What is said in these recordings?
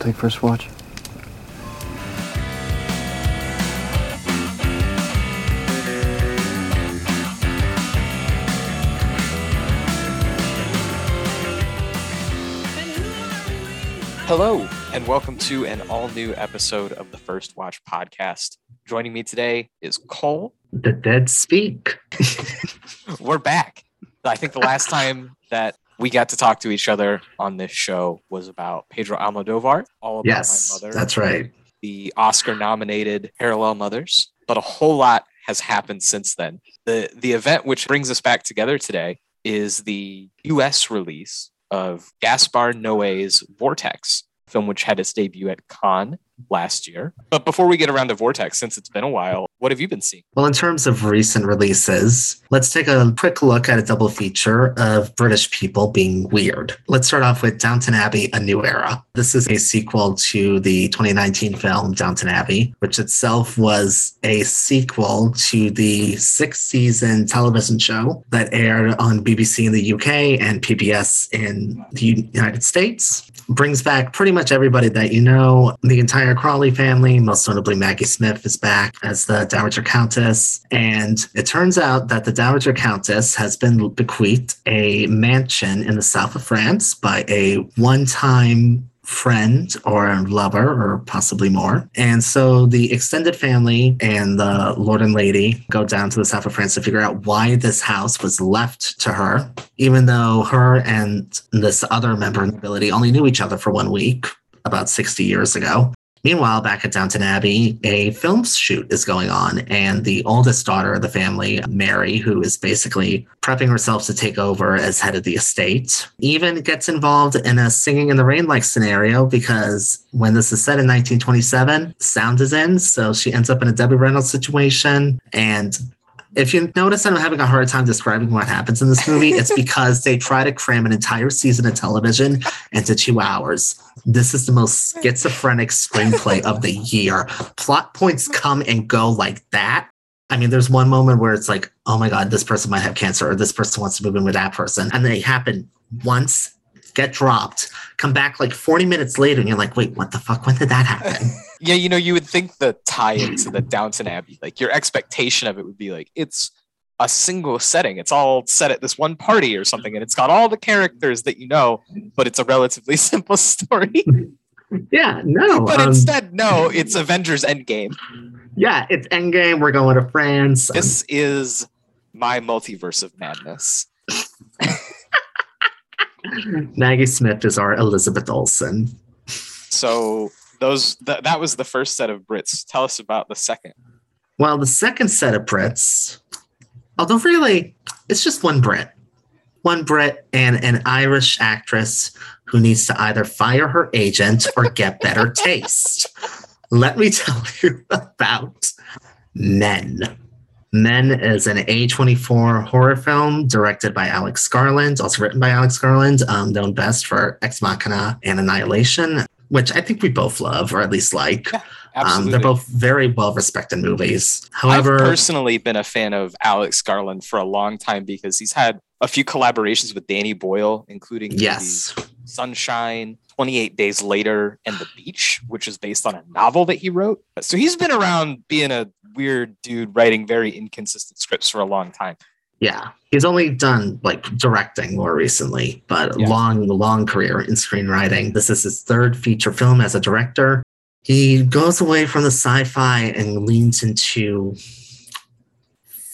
take first watch. Hello, and welcome to an all new episode of the First Watch podcast. Joining me today is Cole. The dead speak. We're back. I think the last time that we got to talk to each other on this show was about Pedro Almodovar, All About yes, My Mother, that's right. the Oscar nominated Parallel Mothers. But a whole lot has happened since then. The, the event which brings us back together today is the US release of Gaspar Noé's Vortex, film which had its debut at Cannes last year. But before we get around to Vortex, since it's been a while, what have you been seeing? Well, in terms of recent releases, let's take a quick look at a double feature of British people being weird. Let's start off with Downton Abbey A New Era. This is a sequel to the 2019 film Downton Abbey, which itself was a sequel to the six season television show that aired on BBC in the UK and PBS in the United States. Brings back pretty much everybody that you know. The entire Crawley family, most notably Maggie Smith, is back as the Dowager Countess. And it turns out that the Dowager Countess has been bequeathed a mansion in the south of France by a one time friend or lover or possibly more. And so the extended family and the Lord and Lady go down to the south of France to figure out why this house was left to her, even though her and this other member of the nobility only knew each other for one week about 60 years ago. Meanwhile, back at Downton Abbey, a film shoot is going on, and the oldest daughter of the family, Mary, who is basically prepping herself to take over as head of the estate, even gets involved in a singing in the rain like scenario because when this is set in 1927, sound is in. So she ends up in a Debbie Reynolds situation. And if you notice I'm having a hard time describing what happens in this movie, it's because they try to cram an entire season of television into two hours. This is the most schizophrenic screenplay of the year. Plot points come and go like that. I mean, there's one moment where it's like, oh my God, this person might have cancer, or this person wants to move in with that person. And they happen once, get dropped, come back like 40 minutes later, and you're like, wait, what the fuck? When did that happen? Yeah, you know, you would think the tie into the Downton Abbey, like your expectation of it would be like it's a single setting. It's all set at this one party or something, and it's got all the characters that you know, but it's a relatively simple story. yeah, no. but um, instead, no, it's Avengers Endgame. yeah, it's Endgame. We're going to France. This is my multiverse of madness. Maggie Smith is our Elizabeth Olsen. So those th- that was the first set of Brits. Tell us about the second. Well, the second set of Brits, although really, it's just one Brit. One Brit and an Irish actress who needs to either fire her agent or get better taste. Let me tell you about Men. Men is an A24 horror film directed by Alex Garland, also written by Alex Garland, um, known best for Ex Machina and Annihilation, which I think we both love, or at least like. Yeah, Um, they're both very well respected movies. I've However, personally been a fan of Alex Garland for a long time because he's had a few collaborations with Danny Boyle, including yes, Sunshine, 28 Days Later, and The Beach, which is based on a novel that he wrote. So he's been around being a weird dude writing very inconsistent scripts for a long time. Yeah, he's only done like directing more recently, but Yeah. long, long career in screenwriting. This is his third feature film as a director. He goes away from the sci-fi and leans into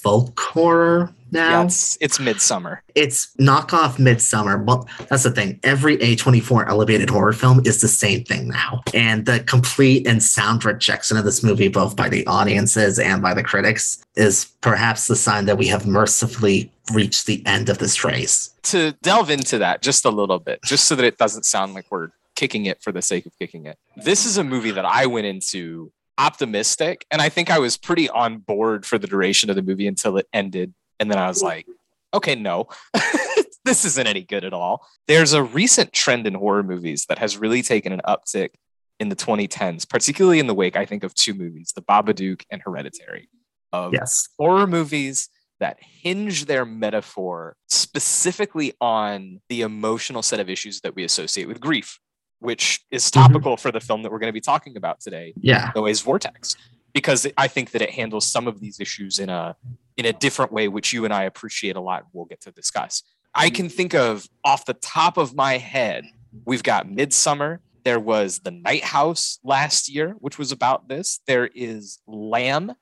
folk horror now. Yeah, it's, it's midsommar. it's knockoff midsommar well that's the thing every a24 elevated horror film is the same thing now and the complete and sound rejection of this movie both by the audiences and by the critics is perhaps the sign that we have mercifully reached the end of this race To delve into that just a little bit, just so that it doesn't sound like we're kicking it for the sake of kicking it. This is a movie that I went into optimistic, and I think I was pretty on board for the duration of the movie until it ended. And then I was like, okay, no, this isn't any good at all. There's a recent trend in horror movies that has really taken an uptick in the 2010s, particularly in the wake, I think, of two movies, The Babadook and Hereditary, of yes horror movies that hinge their metaphor specifically on the emotional set of issues that we associate with grief. which is Mm-hmm. topical for the film that we're going to be talking about today, Yeah. Noé's Vortex, because I think that it handles some of these issues in a in a different way, which you and I appreciate a lot. We'll get to discuss. I mm-hmm. can think of off the top of my head, we've got Midsommar. There was The Night House last year, which was about this. There is Lamb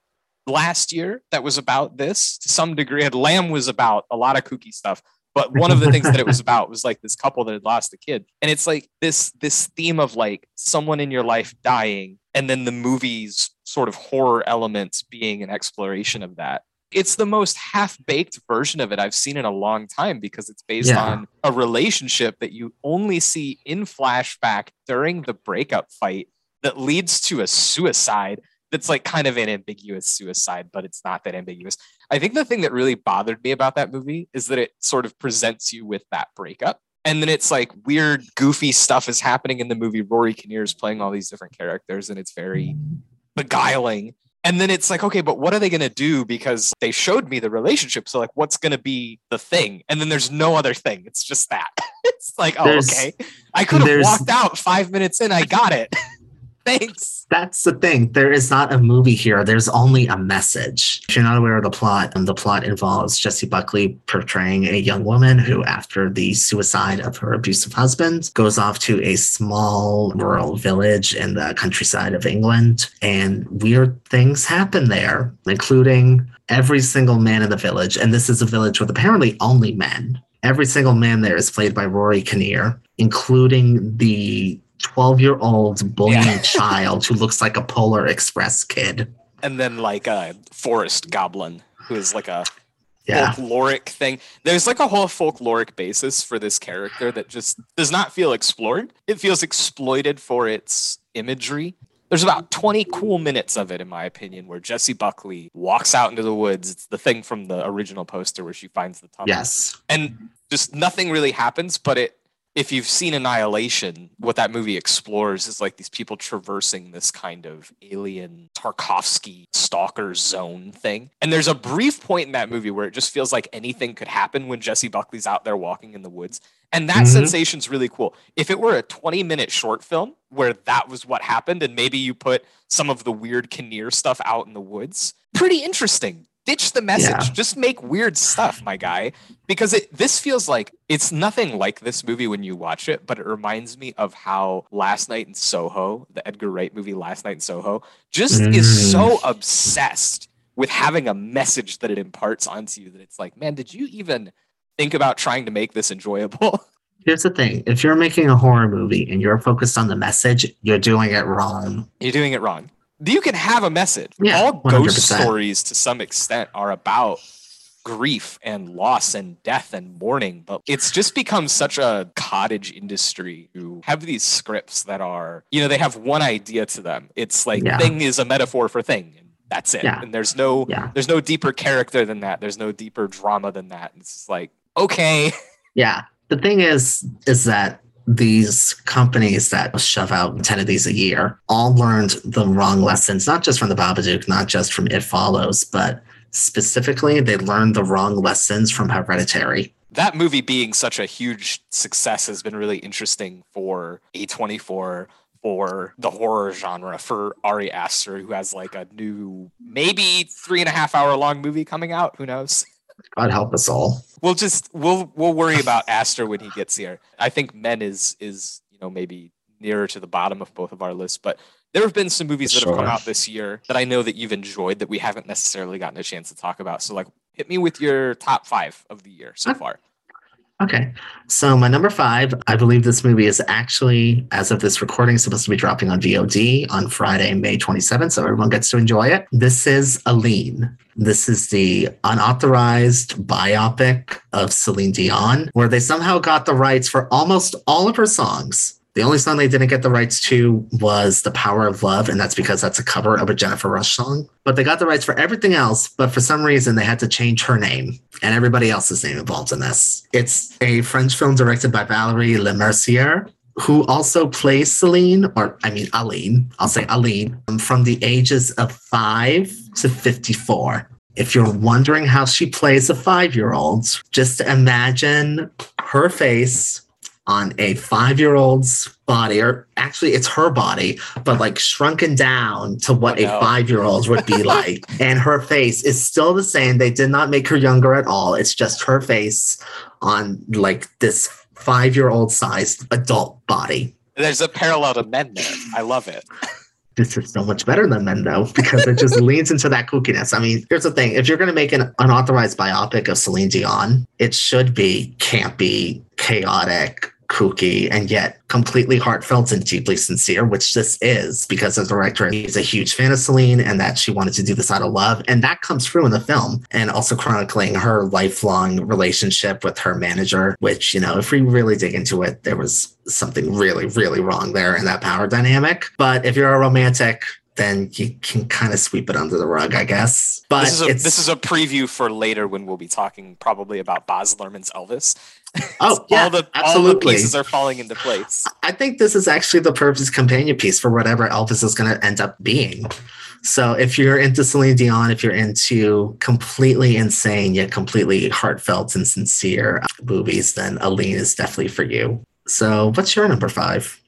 last year that was about this to some degree. And Lamb was about a lot of kooky stuff. But one of the things that it was about was like this couple that had lost a kid. And it's like this this theme of like someone in your life dying and then the movie's sort of horror elements being an exploration of that. It's the most half-baked version of it I've seen in a long time because it's based Yeah. on a relationship that you only see in flashback during the breakup fight that leads to a suicide that's like kind of an ambiguous suicide, but it's not that ambiguous. I think the thing that really bothered me about that movie is that it sort of presents you with that breakup. And then it's like weird, goofy stuff is happening in the movie. Rory Kinnear is playing all these different characters, and it's very mm-hmm. beguiling. And then it's like, okay, but what are they going to do? Because they showed me the relationship. So, like, what's going to be the thing? And then there's no other thing. It's just that. it's like, oh, There's- okay. I could have walked out five minutes in. I got it. Thanks. That's the thing. There is not a movie here. There's only a message. If you're not aware of the plot, and the plot involves Jesse Buckley portraying a young woman who, after the suicide of her abusive husband, goes off to a small rural village in the countryside of England. And weird things happen there, including every single man in the village. And this is a village with apparently only men. Every single man there is played by Rory Kinnear, including the 12 year old bullying Yeah. child who looks like a Polar Express kid. And then, like, a forest goblin who is like a Yeah. folkloric thing. There's like a whole folkloric basis for this character that just does not feel explored. It feels exploited for its imagery. There's about 20 cool minutes of it, in my opinion, where Jesse Buckley walks out into the woods. It's the thing from the original poster where she finds the tunnel. Yes. And just nothing really happens, but it if you've seen Annihilation, what that movie explores is like these people traversing this kind of alien Tarkovsky stalker zone thing. And there's a brief point in that movie where it just feels like anything could happen when Jesse Buckley's out there walking in the woods. And that Mhm. sensation's really cool. If it were a 20 minute short film where that was what happened, and maybe you put some of the weird Kinnear stuff out in the woods, pretty interesting. Ditch the message. Yeah. Just make weird stuff, my guy because it this feels like it's nothing like this movie when you watch it, but it reminds me of how Last Night in Soho, the Edgar Wright movie Last Night in Soho, just is Mm. so obsessed with having a message that it imparts onto you that it's like, man, did you even think about trying to make this enjoyable? Here's the thing if you're making a horror movie and you're focused on the message, you're doing it wrong. You're doing it wrong. You can have a message. Yeah, All ghost 100%. stories to some extent are about grief and loss and death and mourning, but it's just become such a cottage industry who have these scripts that are, you know, they have one idea to them. It's like Yeah. thing is a metaphor for thing. And that's it. Yeah. And there's no Yeah. there's no deeper character than that. There's no deeper drama than that. It's just like, okay. Yeah. The thing is, is that these companies that shove out 10 of these a year all learned the wrong lessons, not just from the Babadook, not just from It Follows, but specifically, they learned the wrong lessons from Hereditary. that movie being such a huge success has been really interesting for A24, for the horror genre, for Ari Aster, who has like a new, maybe three and a half hour long movie coming out. Who knows? God help us all. We'll just we'll we'll worry about Aster when he gets here. I think Men is is you know maybe nearer to the bottom of both of our lists, but there have been some movies that have come out this year that I know that you've enjoyed that we haven't necessarily gotten a chance to talk about. So like hit me with your top five of the year so far. Okay. So my number five, I believe this movie is actually, as of this recording, supposed to be dropping on VOD on Friday, May 27th. So everyone gets to enjoy it. This is Aline. This is the unauthorized biopic of Celine Dion, where they somehow got the rights for almost all of her songs. The only song they didn't get the rights to was The Power of Love, and that's because that's a cover of a Jennifer Rush song. But they got the rights for everything else, but for some reason they had to change her name and everybody else's name involved in this. It's a French film directed by Valerie Lemercier, who also plays Celine, or I mean Aline, I'll say Aline, um, from the ages of 5 to 54. If you're wondering how she plays a five year old, just imagine her face on a five year old's body, or actually, it's her body, but like shrunken down to what Oh, a no. five year old would be like. and her face is still the same. They did not make her younger at all. It's just her face on like this five year old sized adult body. There's a parallel to men there. I love it. This is so much better than men, though, because it just leans into that kookiness. I mean, here's the thing if you're going to make an unauthorized biopic of Celine Dion, it should be campy, chaotic, kooky, and yet completely heartfelt and deeply sincere, which this is because the director is a huge fan of Celine and that she wanted to do this out of love. And that comes through in the film and also chronicling her lifelong relationship with her manager, which, you know, if we really dig into it, there was something really, really wrong there in that power dynamic. But if you're a romantic, then you can kind of sweep it under the rug, I guess. But This is a this is a preview for later when we'll be talking probably about Baz Luhrmann's Elvis. Oh yeah, all the all the absolutely. pieces are falling into place. I think this is actually the perfect companion piece for whatever Elvis is going to end up being. So if you're into Celine Dion, if you're into completely insane yet completely heartfelt and sincere movies, then Aline is definitely for you. So what's your number five?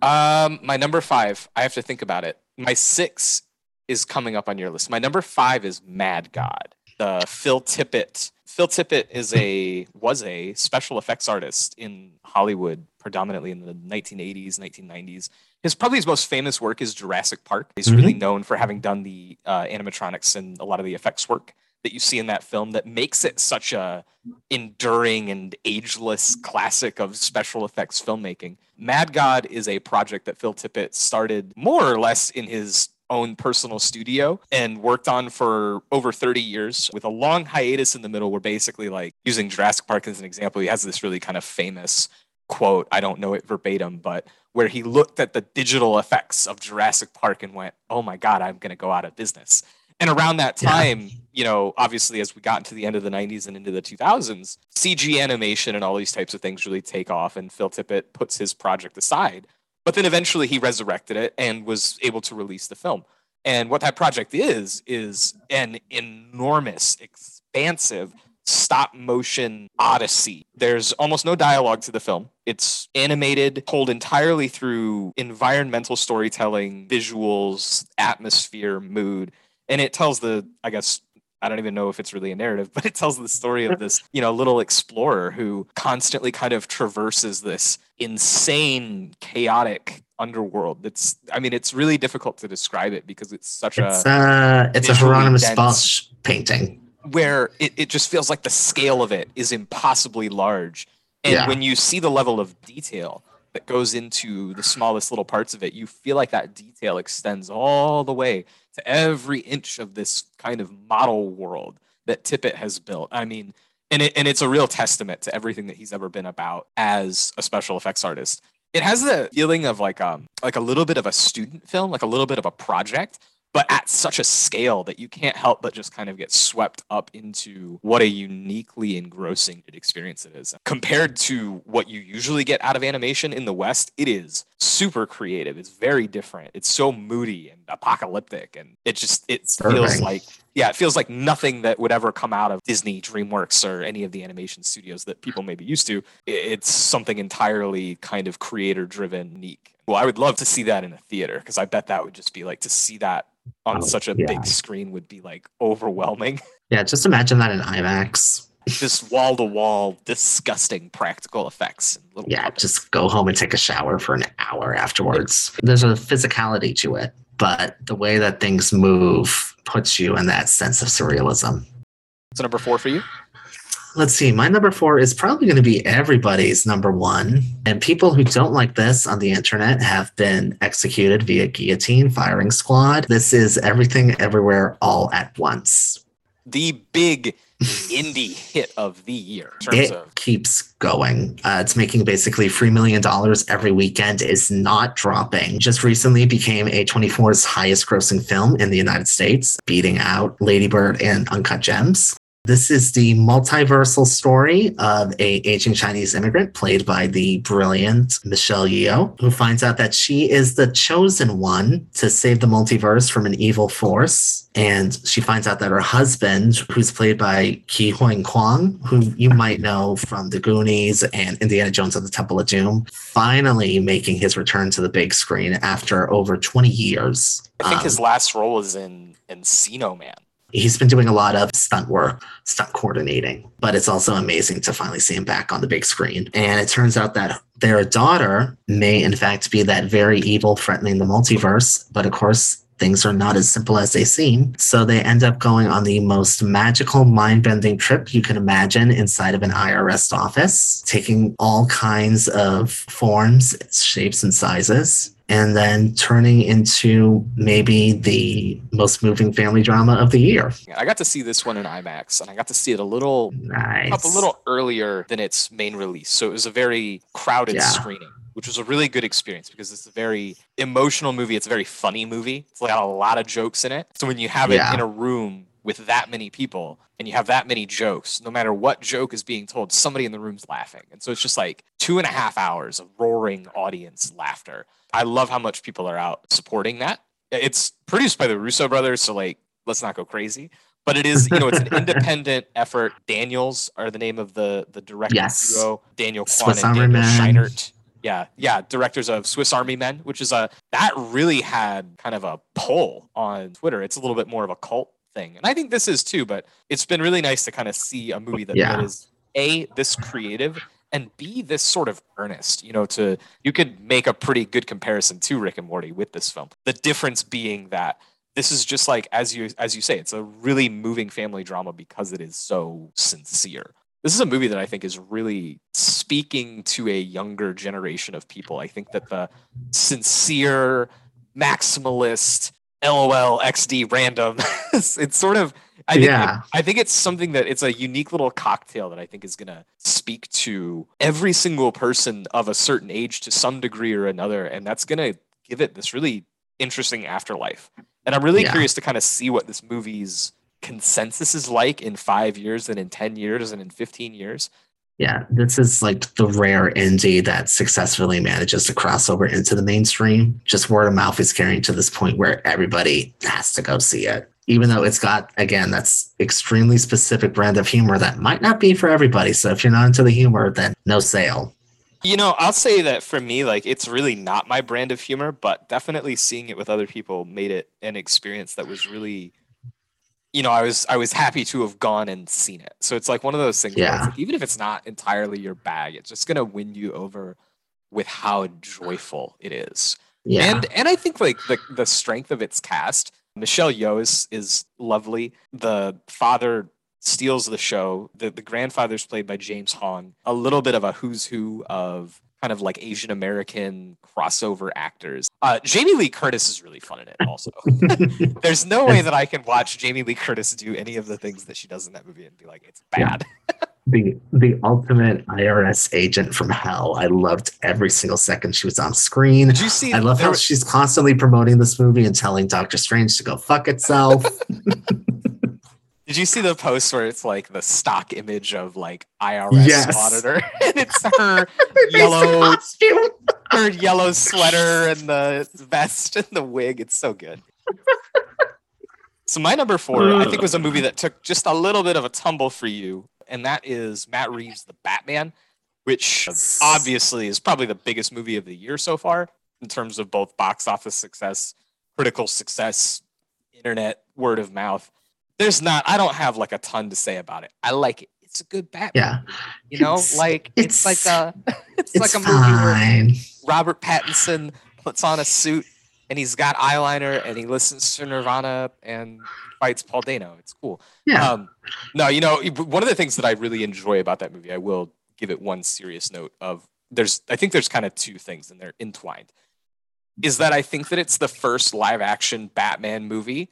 Um, my number five, I have to think about it. My six is coming up on your list. My number five is Mad God. The Phil Tippett. Phil Tippett is a was a special effects artist in Hollywood, predominantly in the 1980s, 1990s. His probably his most famous work is Jurassic Park. He's really known for having done the uh, animatronics and a lot of the effects work that you see in that film that makes it such a enduring and ageless classic of special effects filmmaking. Mad God is a project that Phil Tippett started more or less in his own personal studio and worked on for over 30 years with a long hiatus in the middle where basically like using Jurassic Park as an example he has this really kind of famous quote I don't know it verbatim but where he looked at the digital effects of Jurassic Park and went oh my god I'm going to go out of business and around that Yeah. time you know obviously as we got into the end of the 90s and into the 2000s CG animation and all these types of things really take off and Phil Tippett puts his project aside but then eventually he resurrected it and was able to release the film. And what that project is, is an enormous, expansive stop motion odyssey. There's almost no dialogue to the film. It's animated, told entirely through environmental storytelling, visuals, atmosphere, mood. And it tells the, I guess, I don't even know if it's really a narrative, but it tells the story of this, you know, little explorer who constantly kind of traverses this insane, chaotic underworld. It's, I mean, it's really difficult to describe it because it's such It's a uh, it's a Hieronymus. Bosch painting. where it, it just feels like the scale of it is impossibly large. And Yeah. when you see the level of detail that goes into the smallest little parts of it, you feel like that detail extends all the way to every inch of this kind of model world that Tippett has built. I mean, and it, and it's a real testament to everything that he's ever been about as a special effects artist. It has the feeling of like um like a little bit of a student film, like a little bit of a project, but at such a scale that you can't help but just kind of get swept up into what a uniquely engrossing experience it is. Compared to what you usually get out of animation in the West, it is super creative. It's very different. It's so moody and apocalyptic and it just it feels like yeah, it feels like nothing that would ever come out of Disney, DreamWorks, or any of the animation studios that people may be used to. It's something entirely kind of creator driven, unique. Well, I would love to see that in a theater because I bet that would just be like to see that on Oh, such a yeah. big screen would be like overwhelming. Yeah, just imagine that in IMAX. just wall to wall, disgusting practical effects. And little Yeah, puppets. just go home and take a shower for an hour afterwards. There's a physicality to it, but the way that things move puts you in that sense of surrealism. So number four for you. Let's see. My number four is probably going to be everybody's number one. And people who don't like this on the internet have been executed via guillotine firing squad. This is everything everywhere all at once. The big indie hit of the year in terms It of keeps going. Uh, it's making basically $3 million every weekend, is not dropping. Just recently became A24's highest grossing film in the United States, beating out Ladybird and Uncut Gems. This is the multiversal story of a aging Chinese immigrant played by the brilliant Michelle Yeoh, who finds out that she is the chosen one to save the multiverse from an evil force. And she finds out that her husband, who's played by Ke Huy Quan, who you might know from The Goonies and Indiana Jones and the Temple of Doom, finally making his return to the big screen after over 20 years. I think um, his last role is in Encino Man he's been doing a lot of stunt work, stunt coordinating, but it's also amazing to finally see him back on the big screen. And it turns out that their daughter may, in fact, be that very evil threatening the multiverse. But of course, things are not as simple as they seem. So they end up going on the most magical, mind bending trip you can imagine inside of an IRS office, taking all kinds of forms, shapes, and sizes and then turning into maybe the most moving family drama of the year. I got to see this one in IMAX and I got to see it a little nice. up a little earlier than its main release. So it was a very crowded yeah. screening, which was a really good experience because it's a very emotional movie. It's a very funny movie. It's got a lot of jokes in it. So when you have it in a room with that many people and you have that many jokes, no matter what joke is being told, somebody in the room's laughing. And so it's just like two and a half hours of roaring audience laughter. I love how much people are out supporting that. It's produced by the Russo brothers, so like let's not go crazy. But it is, you know, it's an independent effort. Daniels are the name of the the director yes. duo. Daniel Kwan Swiss and Daniel Scheinert. Yeah, yeah, directors of Swiss Army Men, which is a that really had kind of a pull on Twitter. It's a little bit more of a cult thing, and I think this is too. But it's been really nice to kind of see a movie that, yeah. that is a this creative and be this sort of earnest you know to you could make a pretty good comparison to rick and morty with this film. The difference being that this is just like as you as you say it's a really moving family drama because it is so sincere. This is a movie that i think is really speaking to a younger generation of people. I think that the sincere maximalist lol xd random it's sort of I think yeah. I think it's something that it's a unique little cocktail that I think is gonna speak to every single person of a certain age to some degree or another, and that's gonna give it this really interesting afterlife. And I'm really yeah. curious to kind of see what this movie's consensus is like in five years and in 10 years and in 15 years. Yeah, this is like the rare indie that successfully manages to cross over into the mainstream. Just word of mouth is carrying to this point where everybody has to go see it. Even though it's got again that's extremely specific brand of humor that might not be for everybody. So if you're not into the humor then no sale. You know i'll say that for me like it's really not my brand of humor but definitely seeing it with other people made it an experience that was really you know i was i was happy to have gone and seen it so it's like one of those things yeah. Like, even if it's not entirely your bag it's just going to win you over with how joyful it is yeah. and and i think like the the strength of its cast Michelle Yeoh is, is lovely. The father steals the show. The, the grandfather's played by James Hong. A little bit of a who's who of kind of like Asian American crossover actors. Uh, Jamie Lee Curtis is really fun in it also. There's no way that I can watch Jamie Lee Curtis do any of the things that she does in that movie and be like, it's bad. Yeah. the the ultimate IRS agent from hell. I loved every single second she was on screen. Did you see? I love how was... she's constantly promoting this movie and telling Doctor Strange to go fuck itself. Did you see the post where it's like the stock image of like IRS yes. auditor and it's her yellow her yellow sweater and the vest and the wig? It's so good. So my number four, I think, was a movie that took just a little bit of a tumble for you, and that is Matt Reeves' The Batman, which obviously is probably the biggest movie of the year so far in terms of both box office success, critical success, internet word of mouth. There's not, I don't have like a ton to say about it. I like it. It's a good Batman. Yeah. You know, it's, like it's, it's, like a it's, it's like a fine. movie where Robert Pattinson puts on a suit and he's got eyeliner and he listens to Nirvana and fights Paul Dano. It's cool. Yeah. Um, no, you know, one of the things that I really enjoy about that movie, I will give it one serious note of there's I think there's kind of two things and they're entwined. Is that I think that it's the first live action Batman movie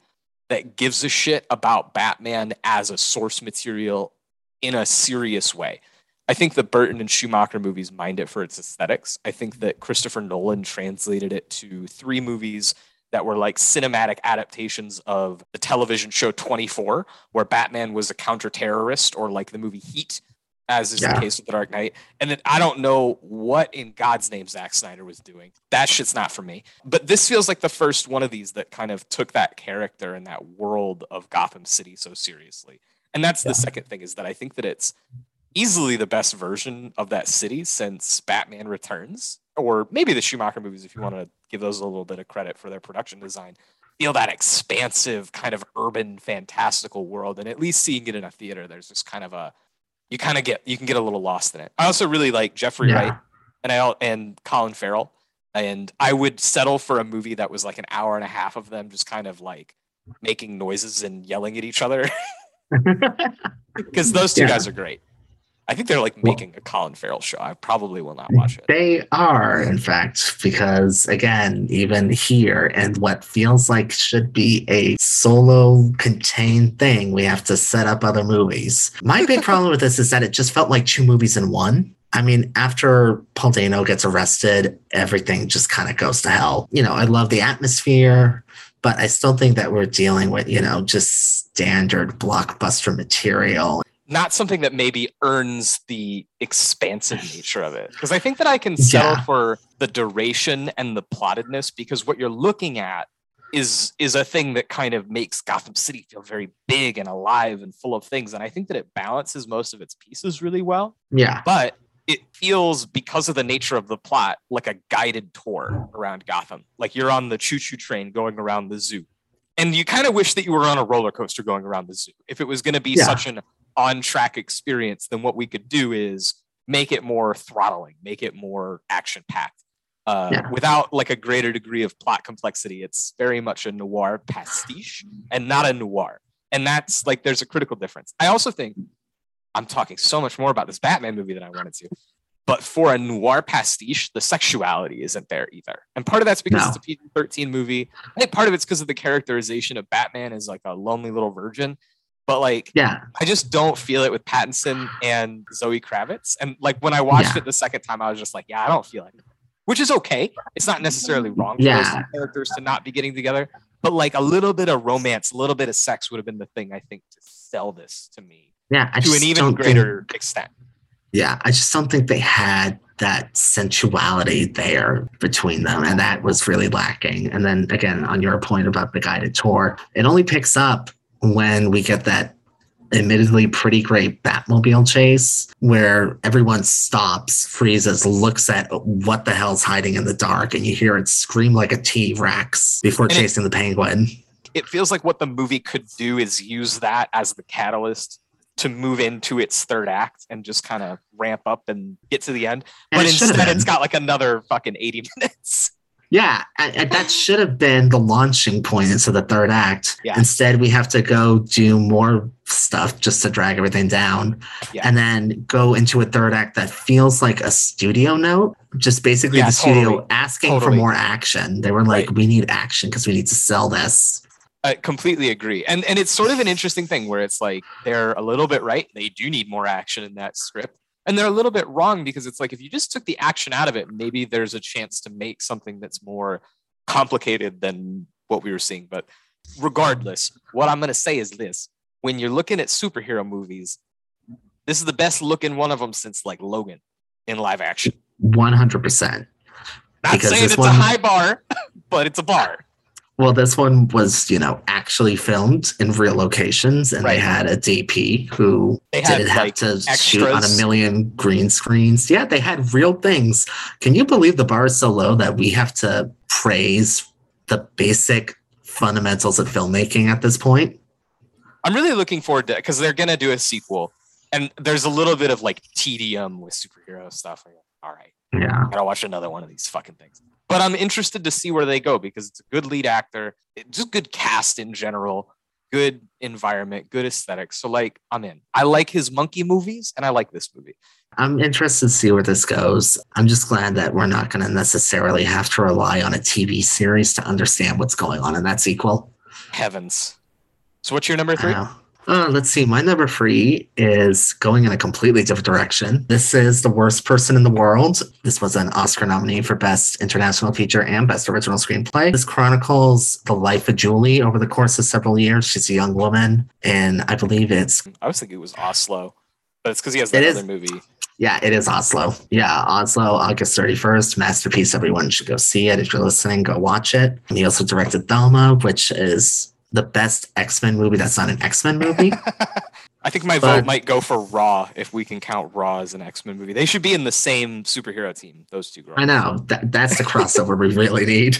that gives a shit about Batman as a source material in a serious way. I think the Burton and Schumacher movies mind it for its aesthetics. I think that Christopher Nolan translated it to three movies that were like cinematic adaptations of the television show 24, where Batman was a counter terrorist, or like the movie Heat, as is Yeah. the case with The Dark Knight. And then I don't know what in God's name Zack Snyder was doing. That shit's not for me. But this feels like the first one of these that kind of took that character and that world of Gotham City so seriously. And that's Yeah. the second thing is that I think that it's easily the best version of that city since Batman Returns, or maybe the Schumacher movies, if you want to give those a little bit of credit for their production design. Feel that expansive, kind of urban, fantastical world, and at least seeing it in a theater, there's just kind of a you kind of get you can get a little lost in it. I also really like Jeffrey Yeah. Wright and I and Colin Farrell, and I would settle for a movie that was like an hour and a half of them just kind of like making noises and yelling at each other because those two Yeah. guys are great. I think they're like making a Colin Farrell show. I probably will not watch it. They are, in fact, because again, even here, and what feels like should be a solo contained thing, we have to set up other movies. My big problem with this is that it just felt like two movies in one. I mean, after Paul Dano gets arrested, everything just kind of goes to hell. You know, I love the atmosphere, but I still think that we're dealing with, you know, just standard blockbuster material. Not something that maybe earns the expansive nature of it. Because I think that I can settle Yeah. for the duration and the plottedness because what you're looking at is is a thing that kind of makes Gotham City feel very big and alive and full of things. And I think that it balances most of its pieces really well. Yeah. but it feels because of the nature of the plot like a guided tour around Gotham. Like you're on the choo-choo train going around the zoo. And you kind of wish that you were on a roller coaster going around the zoo. If it was going to be Yeah. such an on-track experience, then what we could do is make it more throttling, make it more action-packed. Uh, Yeah. without like a greater degree of plot complexity. It's very much a noir pastiche and not a noir. And that's like there's a critical difference. I also think I'm talking so much more about this Batman movie than I wanted to. But for a noir pastiche, the sexuality isn't there either. And part of that's because No. it's a PG 13 movie. I think part of it's because of the characterization of Batman as like a lonely little virgin. But like, Yeah. I just don't feel it with Pattinson and Zoe Kravitz. And like, when I watched Yeah. it the second time, I was just like, yeah, I don't feel it. Which is okay. It's not necessarily wrong for those Yeah. two characters to not be getting together. But like a little bit of romance, a little bit of sex would have been the thing I think to sell this to me Yeah. I to an even don't think- greater extent. yeah, I just don't think they had that sensuality there between them. And that was really lacking. And then again, on your point about the guided tour, it only picks up when we get that admittedly pretty great Batmobile chase where everyone stops, freezes, looks at what the hell's hiding in the dark, and you hear it scream like a T Rex before And it- chasing the penguin. It feels like what the movie could do is use that as the catalyst to move into its third act and just kind of ramp up and get to the end. But it instead, it's got like another fucking 80 minutes. Yeah, and, that should have been the launching point into the third act. Yeah. Instead, we have to go do more stuff just to drag everything down, Yeah. and then go into a third act that feels like a studio note. Just basically Yeah, the studio totally. asking Totally. for more action. They were like, Right. "We need action because we need to sell this." I completely agree. And and it's sort of an interesting thing where it's like they're a little bit right. They do need more action in that script. And they're a little bit wrong because it's like if you just took the action out of it, maybe there's a chance to make something that's more complicated than what we were seeing. But regardless, what I'm going to say is this when you're looking at superhero movies, this is the best looking one of them since like Logan in live action. One hundred percent. Not Because saying it's one- a high bar, but it's a bar. Well, this one was, you know, actually filmed in real locations, and they had a DP who They had, didn't have like, to shoot on a million green screens. Yeah, they had real things. Can you believe the bar is so low that we have to praise the basic fundamentals of filmmaking at this point? I'm really looking forward to it because they're gonna do a sequel, and there's a little bit of like tedium with superhero stuff. All right, Yeah. I gotta watch another one of these fucking things. But I'm interested to see where they go because it's a good lead actor, just good cast in general, good environment, good aesthetics. So like, I'm in. I like his monkey movies, and I like this movie. I'm interested to see where this goes. I'm just glad that we're not going to necessarily have to rely on a TV series to understand what's going on in that sequel. Heavens. So what's your number three? Uh, Uh, let's see. My number three is going in a completely different direction. This is The Worst Person in the World. This was an Oscar nominee for Best International Feature and Best Original Screenplay. This chronicles the life of Julie over the course of several years. She's a young woman, and I believe it's. I was thinking it was Oslo, but it's because he has that other is. movie. Yeah, it is Oslo. Yeah, Oslo, August 31st. Masterpiece. Everyone should go see it. If you're listening, go watch it. And he also directed Thelma, which is the best X Men movie that's not an X Men movie. I think my But- vote might go for Raw if we can count Raw as an X Men movie. They should be in the same superhero team. Those two girls. I know. That, that's the crossover we really need.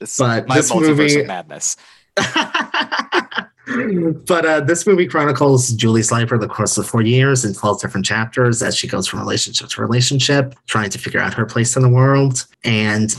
It's but my this movie- of madness. but uh, this movie chronicles Julie's life over the course of four years in 12 different chapters as she goes from relationship to relationship, trying to figure out her place in the world. And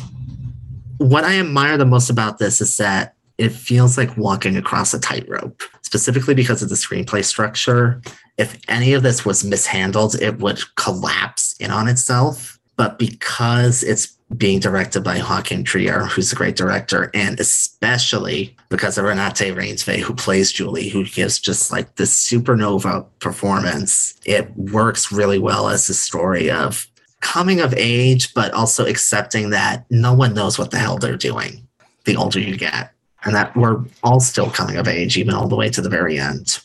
what I admire the most about this is that it feels like walking across a tightrope, specifically because of the screenplay structure. If any of this was mishandled, it would collapse in on itself. But because it's being directed by Joachim Trier, who's a great director, and especially because of Renate Reinsve, who plays Julie, who gives just like this supernova performance, it works really well as a story of coming of age, but also accepting that no one knows what the hell they're doing the older you get. And that we're all still coming of age, even all the way to the very end.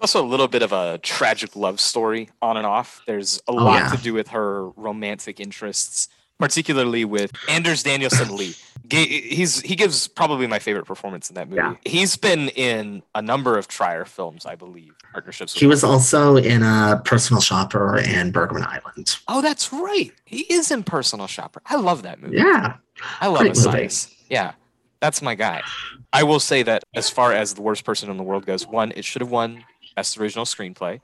Also, a little bit of a tragic love story on and off. There's a Oh, lot yeah. to do with her romantic interests, particularly with Anders Danielsen Lie. He's he gives probably my favorite performance in that movie. Yeah. He's been in a number of Trier films, I believe, partnerships. With He was also in a personal shopper and Bergman Island. Oh, that's right. He is in Personal Shopper. I love that movie. Yeah. I love movie. Assayas. Yeah, that's my guy. I will say that as far as the worst person in the world goes, one, it should have won Best Original Screenplay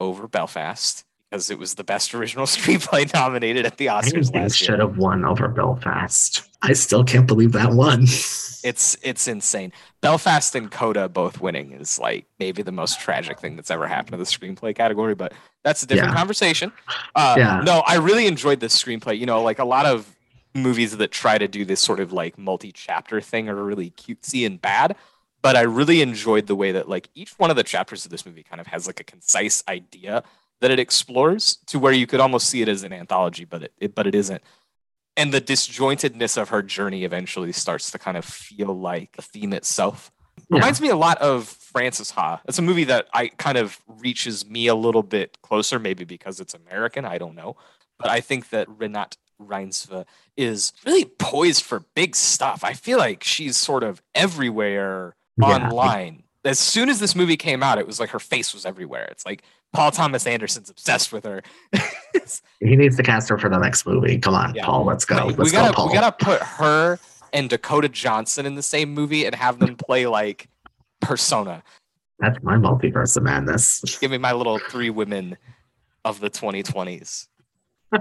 over Belfast because it was the best original screenplay nominated at the Oscars last should have won over Belfast. I still can't believe that won. It's it's insane. Belfast and Coda both winning is like maybe the most tragic thing that's ever happened to the screenplay category, but that's a different Yeah. conversation. Uh, Yeah. No, I really enjoyed this screenplay. You know, like a lot of movies that try to do this sort of like multi-chapter thing are really cutesy and bad. But I really enjoyed the way that like each one of the chapters of this movie kind of has like a concise idea that it explores to where you could almost see it as an anthology, but it, it but it isn't. And the disjointedness of her journey eventually starts to kind of feel like the theme itself. Yeah. Reminds me a lot of Frances Ha. It's a movie that I kind of reaches me a little bit closer, maybe because it's American. I don't know. But I think that Renate Reinsve is really poised for big stuff. I feel like she's sort of everywhere Yeah. online. As soon as this movie came out, it was like her face was everywhere. It's like Paul Thomas Anderson's obsessed with her. He needs to cast her for the next movie. Come on, Yeah. Paul. Let's go. we Let's gotta go, Paul. we gotta put her and Dakota Johnson in the same movie and have them play like persona. That's my multiverse of madness. Give me my little three women of the 2020s.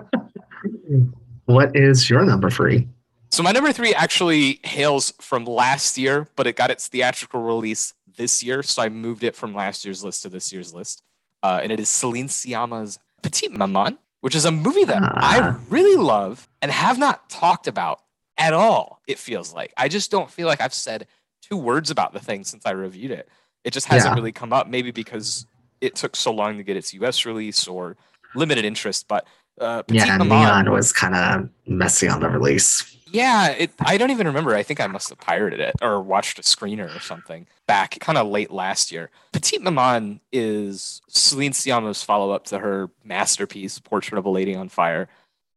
What is your number three? So my number three actually hails from last year, but it got its theatrical release this year, so I moved it from last year's list to this year's list. Uh, and it is Celine Sciamma's Petite Maman, which is a movie that I Ah. really love and have not talked about at all. It feels like I just don't feel like I've said two words about the thing since I reviewed it. It just hasn't Yeah. really come up, maybe because it took so long to get its U.S. release or limited interest. But uh, Petite yeah, Maman, Neon was kind of messy on the release. yeah, it. I don't even remember. I think I must have pirated it or watched a screener or something back kind of late last year. Petite Maman is Celine Sciamma's follow up to her masterpiece, Portrait of a Lady on Fire,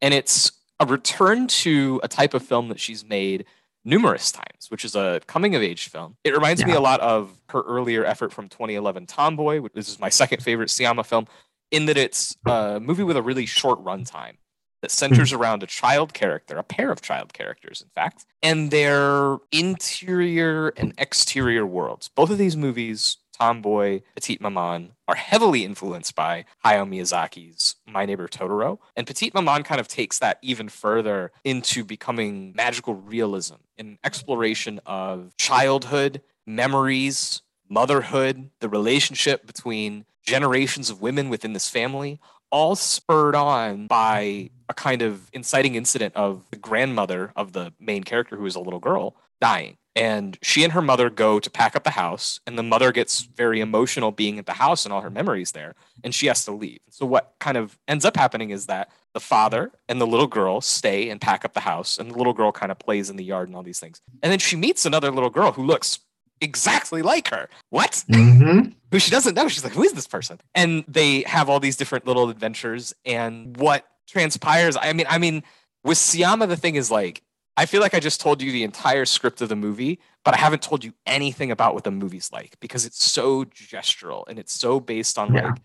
and it's a return to a type of film that she's made numerous times, which is a coming of age film. It reminds me a lot of her earlier effort from 2011, Tomboy, which is my second favorite Sciamma film, in that it's a movie with a really short runtime that centers hmm. around a child character, a pair of child characters, in fact, and their interior and exterior worlds. Both of these movies, Tomboy, Petite Maman, are heavily influenced by Hayao Miyazaki's My Neighbor Totoro. And Petite Maman kind of takes that even further into becoming magical realism, an exploration of childhood, memories, motherhood, the relationship between generations of women within this family, all spurred on by a kind of inciting incident of the grandmother of the main character, who is a little girl, dying. And she and her mother go to pack up the house, and the mother gets very emotional being at the house and all her memories there, and she has to leave. So, what kind of ends up happening is that the father and the little girl stay and pack up the house, and the little girl kind of plays in the yard and all these things. And then she meets another little girl who looks exactly like her. What? Mm-hmm. Who she doesn't know. She's like, who is this person? And they have all these different little adventures. And what transpires, I mean, I mean, with Sciamma, the thing is like, I feel like I just told you the entire script of the movie, but I haven't told you anything about what the movie's like because it's so gestural and it's so based on Yeah. like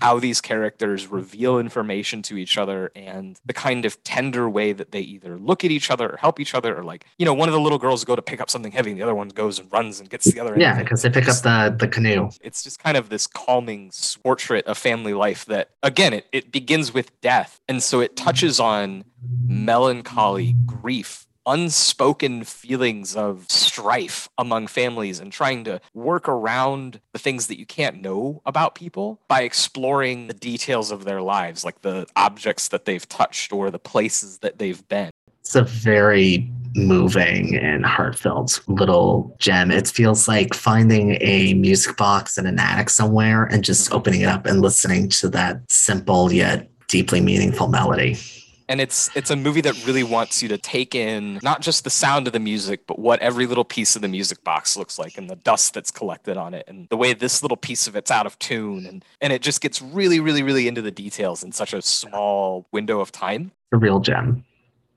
how these characters reveal information to each other and the kind of tender way that they either look at each other or help each other or like you know one of the little girls go to pick up something heavy and the other one goes and runs and gets the other Yeah, because they pick up the the canoe. it's just kind of this calming portrait of family life that again it, it begins with death and so it touches on melancholy grief unspoken feelings of strife among families and trying to work around the things that you can't know about people by exploring the details of their lives like the objects that they've touched or the places that they've been It's a very moving and heartfelt little gem. It feels like finding a music box in an attic somewhere and just opening it up and listening to that simple yet deeply meaningful melody. And it's it's a movie that really wants you to take in not just the sound of the music but what every little piece of the music box looks like and the dust that's collected on it and the way this little piece of it's out of tune and and it just gets really really really into the details in such a small window of time A real gem.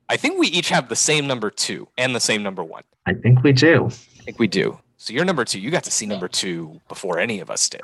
i think we each have the same number two and the same number one I think we do. i think we do so you're number two you got to see number two before any of us did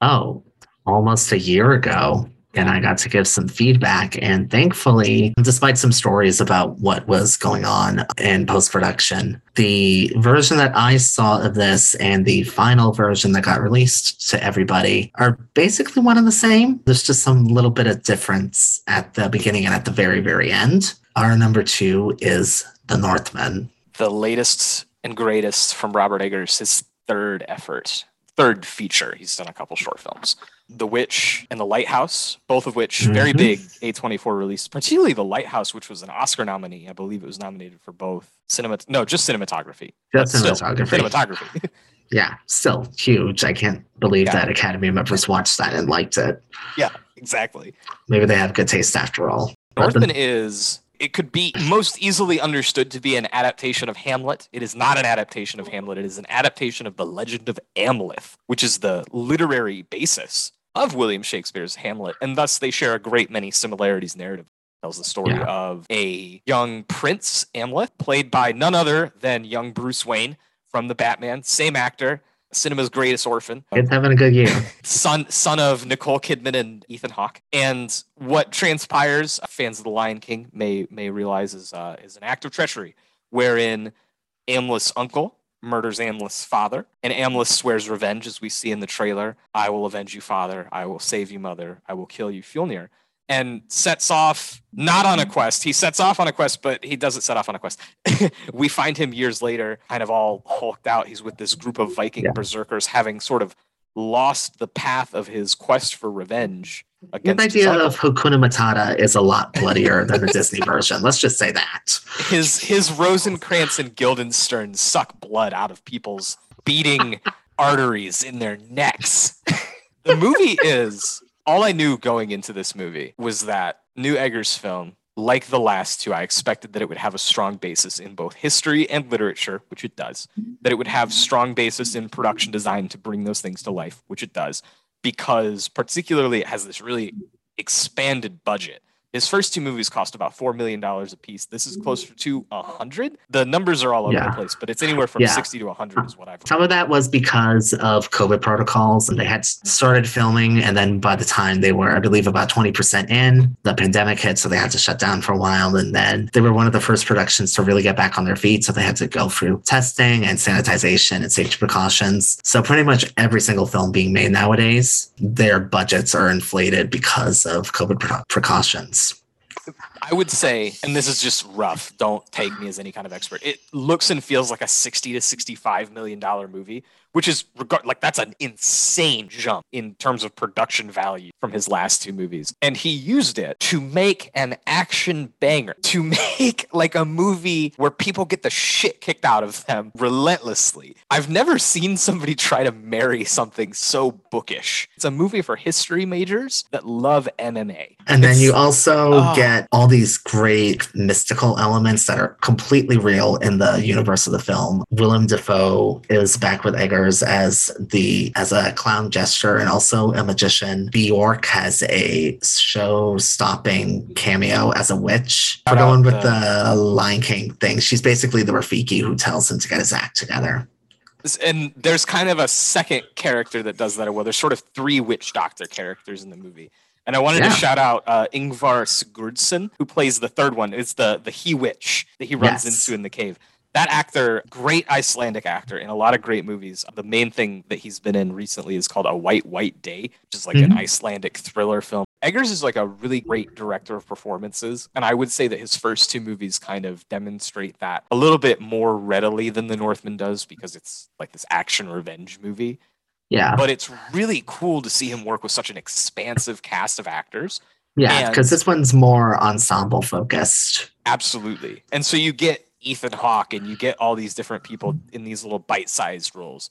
Oh, almost a year ago. And I got to give some feedback. And thankfully, despite some stories about what was going on in post production, the version that I saw of this and the final version that got released to everybody are basically one and the same. There's just some little bit of difference at the beginning and at the very, very end. Our number two is The Northman. the latest and greatest from Robert Eggers, his third effort, third feature. He's done a couple short films. The Witch and The Lighthouse, both of which very Mhm. big A24 release, particularly The Lighthouse, which was an Oscar nominee. I believe it was nominated for both cinema, no, just cinematography. Just But still, cinematography. Cinematography. Yeah, still huge. I can't believe Yeah. that Academy members watched that and liked it. yeah, exactly. Maybe they have good taste after all. Northman is it could be most easily understood to be an adaptation of Hamlet. It is not an adaptation of Hamlet. It is an adaptation of the Legend of Amleth, which is the literary basis of William Shakespeare's Hamlet, and thus they share a great many similarities narrative. Tells the story Yeah. of a young prince Amleth, played by none other than young Bruce Wayne from the Batman, same actor, cinema's greatest orphan It's having a good year. son son of Nicole Kidman and Ethan Hawke. And what transpires, fans of The Lion King may may realize is uh, is an act of treachery, wherein Amleth's uncle murders Amleth's father, and Amleth swears revenge, as we see in the trailer. I will avenge you, father. I will save you, mother. I will kill you, Fjolnir. And sets off not on a quest. He sets off on a quest, but he doesn't set off on a quest. we find him years later, kind of all hulked out. He's with this group of Viking Yeah. berserkers, having sort of lost the path of his quest for revenge The against his, idea of Hakuna Matata is a lot bloodier than the Disney version. Let's just say that. his his Rosencrantz and Guildenstern suck blood out of people's beating arteries in their necks. the movie is all I knew going into this movie was that New Eggers film, like the last two, I expected that it would have a strong basis in both history and literature, which it does. Mm-hmm. That it would have strong basis in production design to bring those things to life, which it does, because particularly it has this really expanded budget. His first two movies cost about four million dollars a piece. This is closer to a hundred. The numbers are all over Yeah. the place, but it's anywhere from Yeah. sixty to a hundred is what I've. Heard. Some of that was because of COVID protocols, and they had mm-hmm. started filming, and then by the time they were, I believe, about twenty percent in, the pandemic hit, so they had to shut down for a while. And then they were one of the first productions to really get back on their feet, so they had to go through testing and sanitization and safety precautions. So pretty much every single film being made nowadays, their budgets are inflated because of COVID pre- precautions. I would say, and this is just rough. Don't take me as any kind of expert. It looks and feels like a sixty to sixty-five million dollar movie, which is regard like that's an insane jump in terms of production value from his last two movies. And he used it to make an action banger, to make like a movie where people get the shit kicked out of them relentlessly. I've never seen somebody try to marry something so bookish. It's a movie for history majors that love MMA. And then It's- you also Oh. get all these great mystical elements that are completely real in the universe of the film. Willem Dafoe is back with Eggers as the as a clown gesture and also a magician. Bjork has a show-stopping cameo as a witch. We're going with the- the Lion King thing. She's basically the Rafiki who tells him to get his act together. and there's kind of a second character that does that well there's sort of three witch doctor characters in the movie and i wanted Yeah. to shout out uh, ingvar sigurdsson who plays the third one it's the the he witch that he runs Yes. into in the cave that actor great icelandic actor in a lot of great movies the main thing that he's been in recently is called a white white day which is like an Mhm. icelandic thriller film eggers is like a really great director of performances and i would say that his first two movies kind of demonstrate that a little bit more readily than the northman does because it's like this action revenge movie Yeah. but it's really cool to see him work with such an expansive cast of actors Yeah, because this one's more ensemble focused. absolutely and so you get ethan hawke and you get all these different people in these little bite-sized roles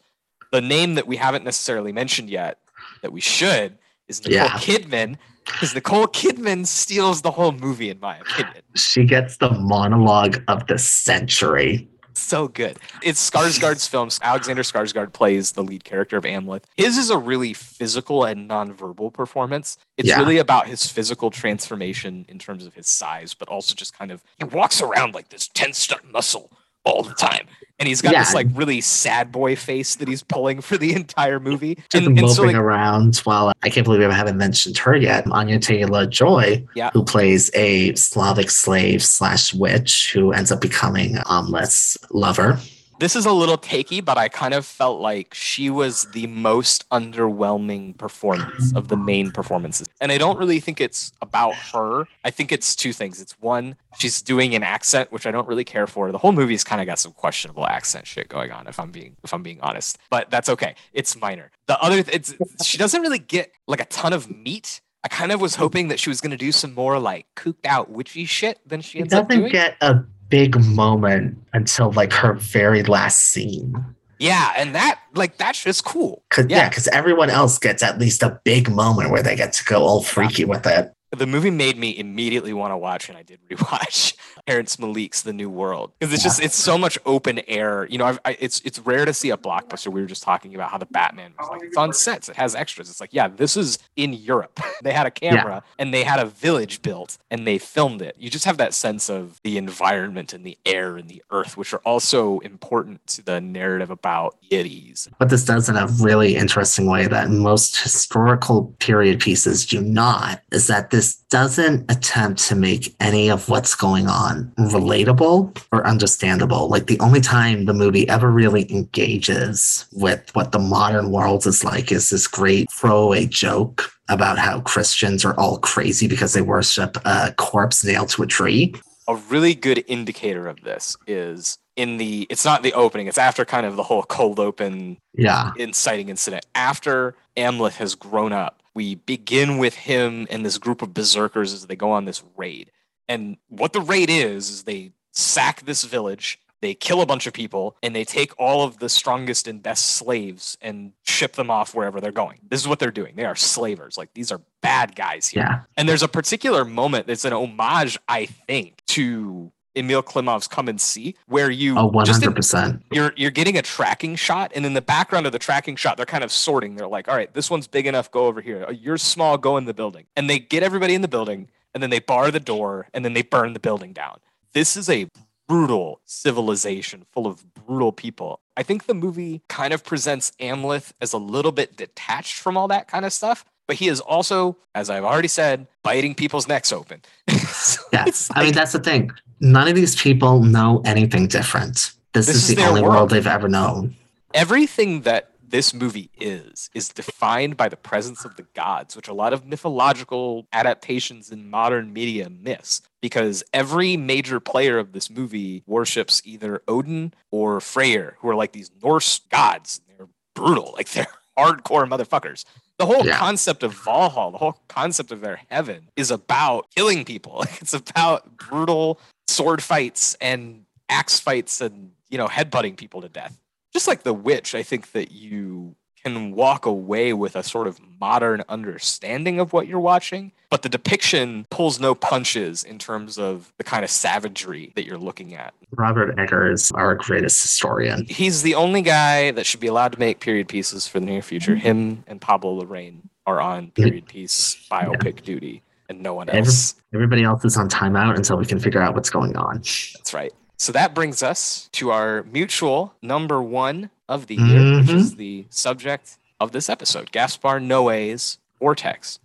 the name that we haven't necessarily mentioned yet that we should is nicole Yeah. kidman because nicole kidman steals the whole movie in my opinion She gets the monologue of the century. So good. It's Skarsgård's films. Alexander Skarsgård plays the lead character of Amleth. His is a really physical and nonverbal performance. It's Yeah. really about his physical transformation in terms of his size, but also just kind of he walks around like this tensed up muscle all the time. And he's got Yeah. this like really sad boy face that he's pulling for the entire movie. Just And, moping and so like, around while I can't believe I haven't mentioned her yet. Anya Taylor Joy, Yeah. who plays a Slavic slave slash witch who ends up becoming um, Amlet's lover. This is a little takey, but I kind of felt like she was the most underwhelming performance of the main performances. And I don't really think it's about her. I think it's two things. It's one, she's doing an accent, which I don't really care for. The whole movie's kind of got some questionable accent shit going on, if I'm being if I'm being honest. But that's okay. It's minor. The other it's she doesn't really get like a ton of meat. I kind of was hoping that she was gonna do some more like cooked out witchy shit than she ends up doesn't doing. get a big moment until like her very last scene. yeah, and that like that's just cool. Cause Yeah. yeah, because everyone else gets at least a big moment where they get to go all freaky with it. The movie made me immediately want to watch, and I did rewatch Terrence Malick's The New World because it's just it's so much open air. You know, I've, I, it's it's rare to see a blockbuster. We were just talking about how the Batman was like it's on sets, it has extras. It's like yeah, this is in Europe. they had a camera and they had a village built and they filmed it. You just have that sense of the environment and the air and the earth, which are also important to the narrative about deities. What this does in a really interesting way that most historical period pieces do not is that this doesn't attempt to make any of what's going on relatable or understandable. Like the only time the movie ever really engages with what the modern world is like is this great throwaway joke about how Christians are all crazy because they worship a corpse nailed to a tree. a really good indicator of this is in the it's not the opening it's after kind of the whole cold open Yeah. inciting incident after amleth has grown up we begin with him and this group of berserkers as they go on this raid. And what the raid is is they sack this village they kill a bunch of people and they take all of the strongest and best slaves and ship them off wherever they're going. This is what they're doing. They are slavers. Like these are bad guys here. Yeah. and there's a particular moment that's an homage, I think, to Elem Klimov's Come and See, where you Oh, just in- 100%. you're you're getting a tracking shot, and in the background of the tracking shot, they're kind of sorting. They're like, all right, this one's big enough, go over here. You're small, go in the building. And they get everybody in the building, and then they bar the door, and then they burn the building down. This is a brutal civilization full of brutal people. I think the movie kind of presents Amleth as a little bit detached from all that kind of stuff, but he is also, as I've already said, biting people's necks open. So Yeah. it's I mean, that's the thing. None of these people know anything different. This, This is, is the only world. world. they've ever known. everything that this movie is is defined by the presence of the gods which a lot of mythological adaptations in modern media miss because every major player of this movie worships either odin or freyr who are like these norse gods they're brutal. Like they're hardcore motherfuckers. The whole Yeah. concept of Valhalla, the whole concept of their heaven is about killing people. It's about brutal sword fights and axe fights and, you know, headbutting people to death. Just like The Witch, I think that you can walk away with a sort of modern understanding of what you're watching, but the depiction pulls no punches in terms of the kind of savagery that you're looking at. Robert Eggers, our greatest historian. He's the only guy that should be allowed to make period pieces for the near future. Mm-hmm. Him and Pablo Larraín are on period piece biopic duty, and no one else. Everybody else is on timeout until we can figure out what's going on. That's right. So that brings us to our mutual number one of the year, which Mhm. is the subject of this episode Gaspar Noé's Vortex.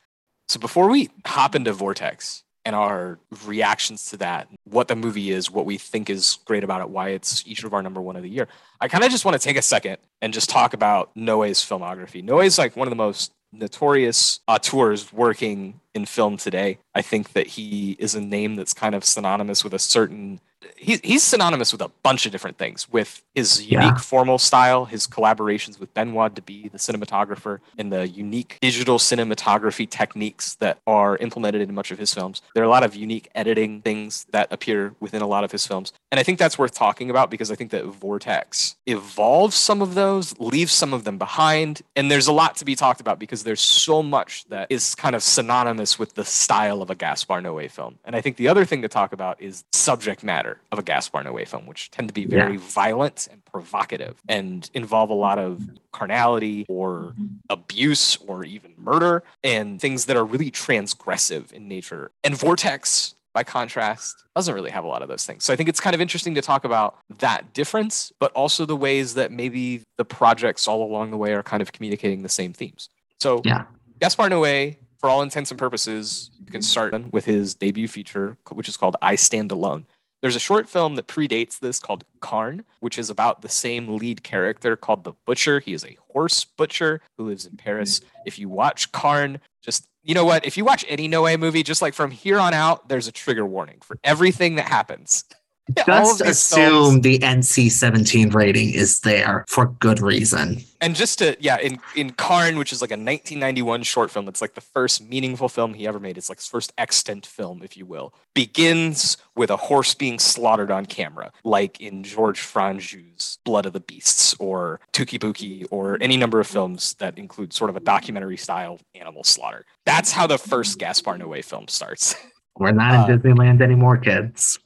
So before we hop into Vortex and our reactions to that, what the movie is, what we think is great about it, why it's each of our number one of the year, I kind of just want to take a second and just talk about Noé's filmography. Noé's like one of the most notorious auteurs working in film today. I think that he is a name that's kind of synonymous with a certain he, he's synonymous with a bunch of different things with his unique Yeah. formal style his collaborations with benoit debie the cinematographer and the unique digital cinematography techniques that are implemented in much of his films. There are a lot of unique editing things that appear within a lot of his films. And i think that's worth talking about because i think that vortex evolves some of those leaves some of them behind and there's a lot to be talked about because there's so much that is kind of synonymous with the style of a gaspar noé film. And i think the other thing to talk about is subject matter of a gaspar noé film which tend to be very violent and provocative and involve a lot of carnality or abuse or even murder and things that are really transgressive in nature. And vortex by contrast doesn't really have a lot of those things. So i think it's kind of interesting to talk about that difference but also the ways that maybe the projects all along the way are kind of communicating the same themes. So Yeah. gaspar noé for all intents and purposes you can start with his debut feature which is called i stand alone there's a short film that predates this called Carne, which is about the same lead character called the Butcher. He is a horse butcher who lives in Paris. Mm-hmm. If you watch Carne, just you know what? If you watch any Noé movie, just like from here on out, there's a trigger warning for everything that happens. All of Just these films- assume the NC 17 rating is there for good reason. and just to yeah in in carne which is like a 1991 short film it's like the first meaningful film he ever made it's like his first extant film if you will begins with a horse being slaughtered on camera like in george franju's blood of the beasts or touki bouki or any number of films that include sort of a documentary style animal slaughter that's how the first gaspar noé film starts We're not Uh, in Disneyland anymore, kids.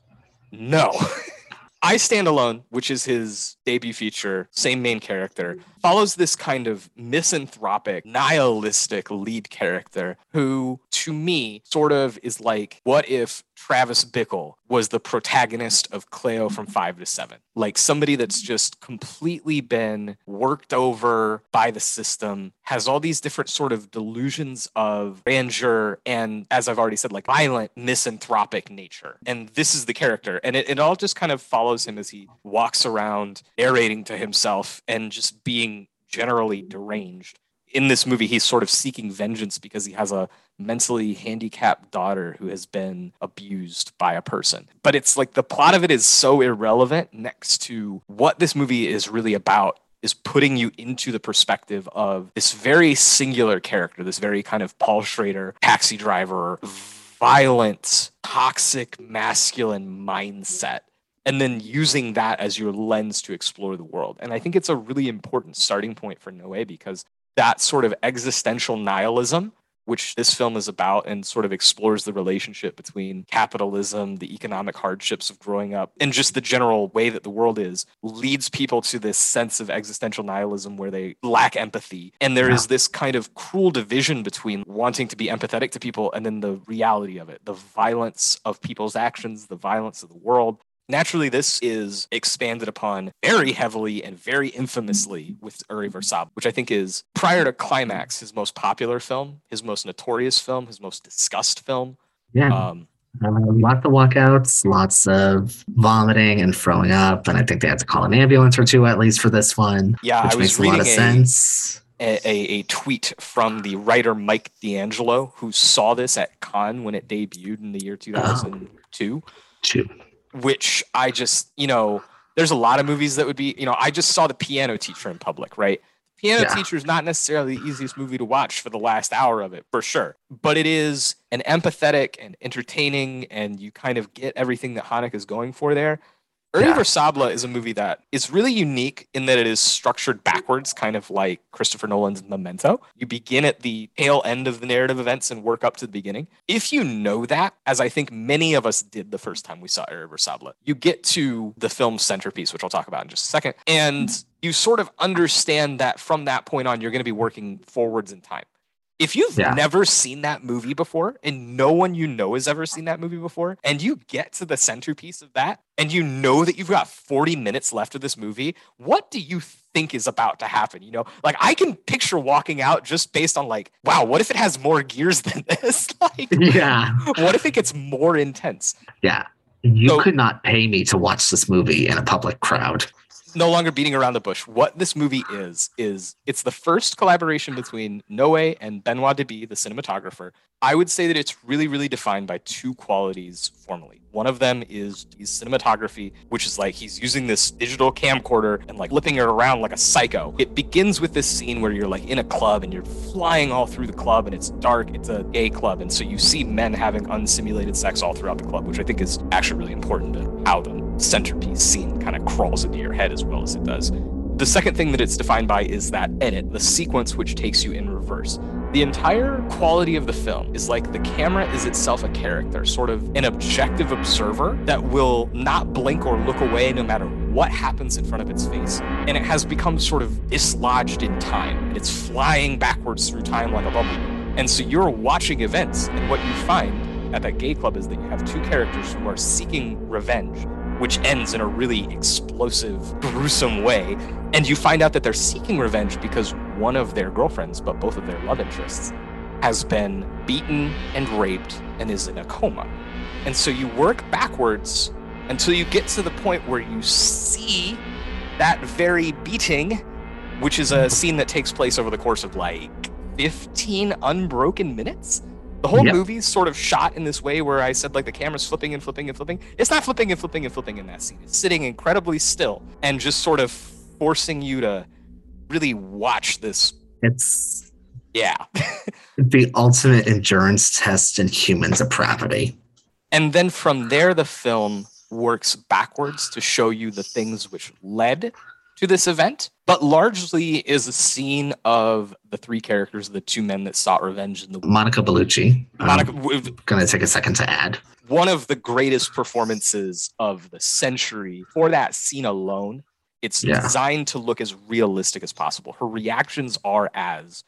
No. I Stand Alone, which is his debut feature, same main character, follows this kind of misanthropic, nihilistic lead character who, to me, sort of is like, what if Travis Bickle was the protagonist of Cleo from five to seven? Like somebody that's just completely been worked over by the system, has all these different sort of delusions of grandeur and, as I've already said, like violent, misanthropic nature. And this is the character. And it, it all just kind of follows him as he walks around narrating to himself and just being generally deranged. In this movie, he's sort of seeking vengeance because he has a mentally handicapped daughter who has been abused by a person. But it's like the plot of it is so irrelevant next to what this movie is really about is putting you into the perspective of this very singular character, this very kind of Paul Schrader taxi driver, violent, toxic, masculine mindset and then using that as your lens to explore the world. And I think it's a really important starting point for Noé because that sort of existential nihilism, which this film is about and sort of explores the relationship between capitalism, the economic hardships of growing up, and just the general way that the world is, leads people to this sense of existential nihilism where they lack empathy. And there is this kind of cruel division between wanting to be empathetic to people and then the reality of it, the violence of people's actions, the violence of the world. Naturally, this is expanded upon very heavily and very infamously with Irreversible, which I think is prior to Climax, his most popular film, his most notorious film, his most discussed film. Yeah. Um, Uh, lots of walkouts, lots of vomiting and throwing up. And I think they had to call an ambulance or two at least for this one, yeah, which I makes a lot of a, sense. a, a, a tweet from the writer Mike D'Angelo, who saw this at Cannes when it debuted in the year 2002. Two. Which I just, you know, there's a lot of movies that would be, you know, I just saw the piano teacher in public, right? Piano Yeah. Teacher is not necessarily the easiest movie to watch for the last hour of it, for sure. But it is an empathetic and entertaining, and you kind of get everything that Haneke is going for there. Ernie Yeah. Versabla is a movie that is really unique in that it is structured backwards, kind of like Christopher Nolan's Memento. You begin at the tail end of the narrative events and work up to the beginning. If you know that, as I think many of us did the first time we saw Irreversible, you get to the film's centerpiece, which I'll talk about in just a second, and you sort of understand that from that point on, you're going to be working forwards in time. If you've Yeah. never seen that movie before, and no one you know has ever seen that movie before, and you get to the centerpiece of that, and you know that you've got 40 minutes left of this movie, what do you think is about to happen? You know, like I can picture walking out just based on like, wow, what if it has more gears than this? like, Yeah. what if it gets more intense? Yeah. You So- could not pay me to watch this movie in a public crowd. No longer beating around the bush. What this movie is is it's the first collaboration between Noe and Benoit Debie, the cinematographer. I would say that it's really, really defined by two qualities formally. One of them is his cinematography, which is like he's using this digital camcorder and like flipping it around like a psycho. It begins with this scene where you're like in a club and you're flying all through the club and it's dark. It's a gay club. And so you see men having unsimulated sex all throughout the club, which I think is actually really important to how the centerpiece scene kind of crawls into your head as well as it does. The second thing that it's defined by is that edit, the sequence which takes you in reverse. The entire quality of the film is like the camera is itself a character, sort of an objective observer that will not blink or look away no matter what happens in front of its face. And it has become sort of dislodged in time. It's flying backwards through time like a bubble. And so you're watching events, and what you find at that gay club is that you have two characters who are seeking revenge, which ends in a really explosive, gruesome way. And you find out that they're seeking revenge because one of their girlfriends, but both of their love interests, has been beaten and raped and is in a coma. And so you work backwards until you get to the point where you see that very beating, which is a scene that takes place over the course of like 15 unbroken minutes. The whole Yep. movie's sort of shot in this way where I said like the camera's flipping and flipping and flipping. It's not flipping and flipping and flipping in that scene. It's sitting incredibly still and just sort of forcing you to really watch this. It's Yeah. the ultimate endurance test in human depravity. And then from there, the film works backwards to show you the things which led to this event, but largely is a scene of the three characters, the two men that sought revenge in the Monica Bellucci. um, Monica, w- gonna take a second to add. one of the greatest performances of the century for that scene alone. It's Yeah. designed to look as realistic as possible. Her reactions are as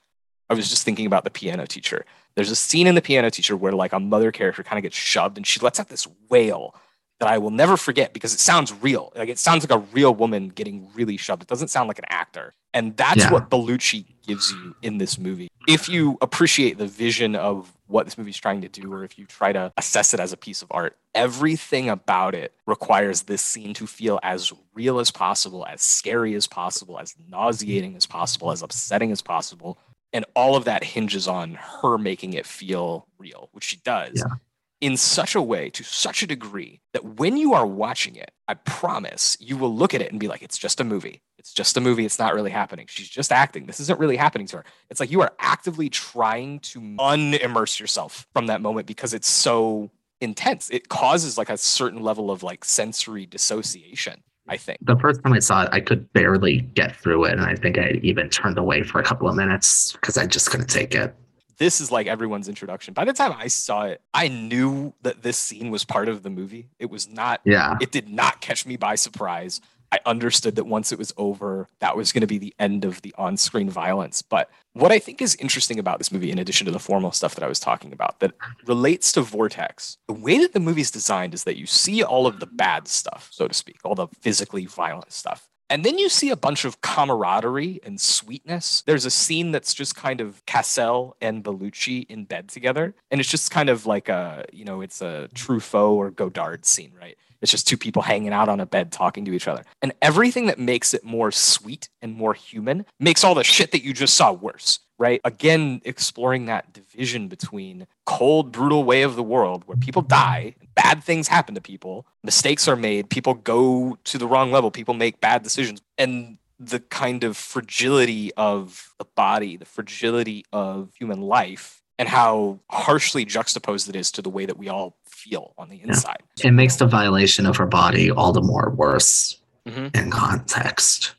I was just thinking about the piano teacher. There's a scene in the piano teacher where like a mother character kind of gets shoved and she lets out this wail that I will never forget because it sounds real. Like it sounds like a real woman getting really shoved. It doesn't sound like an actor. And that's Yeah. what Bellucci gives you in this movie. If you appreciate the vision of what this movie's trying to do, or if you try to assess it as a piece of art, everything about it requires this scene to feel as real as possible, as scary as possible, as nauseating as possible, as upsetting as possible. And all of that hinges on her making it feel real, which she does Yeah. In such a way, to such a degree, that when you are watching it, I promise you will look at it and be like, it's just a movie. It's just a movie. It's not really happening. She's just acting. This isn't really happening to her. It's like you are actively trying to unimmerse yourself from that moment because it's so intense. It causes like a certain level of like sensory dissociation, I think. The first time I saw it, I could barely get through it, and I think I even turned away for a couple of minutes because I just couldn't take it. This is like everyone's introduction. By the time I saw it, I knew that this scene was part of the movie. It was not Yeah, it did not catch me by surprise. I understood that once it was over, that was going to be the end of the on screen violence. But what I think is interesting about this movie, in addition to the formal stuff that I was talking about, that relates to Vortex, the way that the movie's designed is that you see all of the bad stuff, so to speak, all the physically violent stuff. And then you see a bunch of camaraderie and sweetness. There's a scene that's just kind of Cassel and Bellucci in bed together. And it's just kind of like a, you know, it's a Truffaut or Godard scene, right? It's just two people hanging out on a bed talking to each other. And everything that makes it more sweet and more human makes all the shit that you just saw worse, right? Again, exploring that division between cold, brutal way of the world where people die, bad things happen to people, mistakes are made, people go to the wrong level, people make bad decisions. And the kind of fragility of the body, the fragility of human life, and how harshly juxtaposed it is to the way that we all feel on the inside. Yeah. It makes the violation of her body all the more worse Mhm. in context.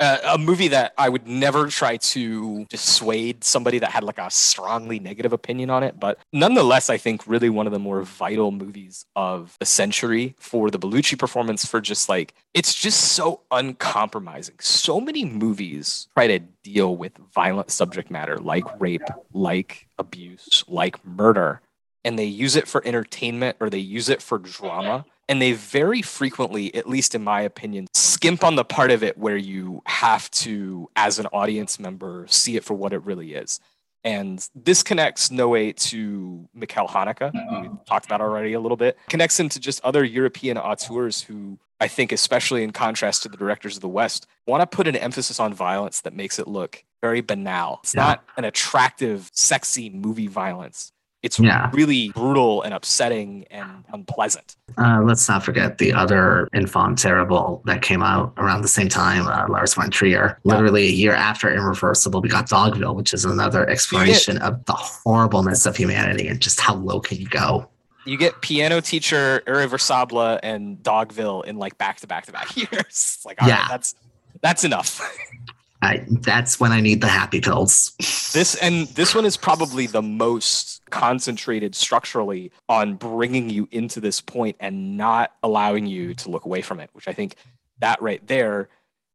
Uh, a movie that I would never try to dissuade somebody that had like a strongly negative opinion on it, but nonetheless, I think really one of the more vital movies of the century for the Bellucci performance. For just like it's just so uncompromising. So many movies try to deal with violent subject matter like rape, like abuse, like murder, and they use it for entertainment or they use it for drama and they very frequently at least in my opinion skimp on the part of it where you have to as an audience member see it for what it really is and this connects Noé to Michael Haneke, who uh-huh. we talked about already a little bit. Connects him to just other European auteurs who I think, especially in contrast to the directors of the West, want to put an emphasis on violence that makes it look very banal. It's Yeah. not an attractive, sexy movie violence. It's Yeah. really brutal and upsetting and unpleasant. Uh, let's not forget the other infant terrible that came out around the same time, uh, Lars von Trier. Yeah. Literally a year after Irreversible, we got Dogville, which is another exploration of the horribleness of humanity and just how low can you go. You get piano teacher, Irreversible, and Dogville in like back to back to back years. It's like, all right, Yeah. that's that's enough. I, that's when I need the happy pills. this and this one is probably the most concentrated structurally on bringing you into this point and not allowing you to look away from it which i think that right there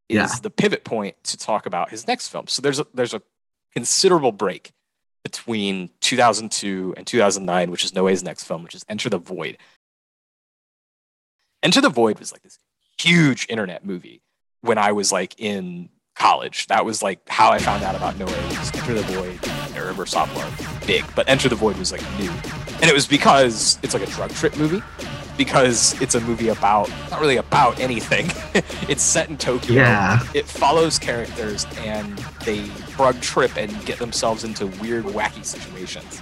is Yeah. the pivot point to talk about his next film so there's a there's a considerable break between 2002 and 2009 which is noé's next film which is enter the void enter the void was like this huge internet movie when i was like in college. That was like how I found out about Noé was Enter the Void and Irreversible are big, but Enter the Void was like new. And it was because it's like a drug trip movie, because it's a movie about not really about anything. it's set in Tokyo. Yeah. It follows characters and they drug trip and get themselves into weird, wacky situations.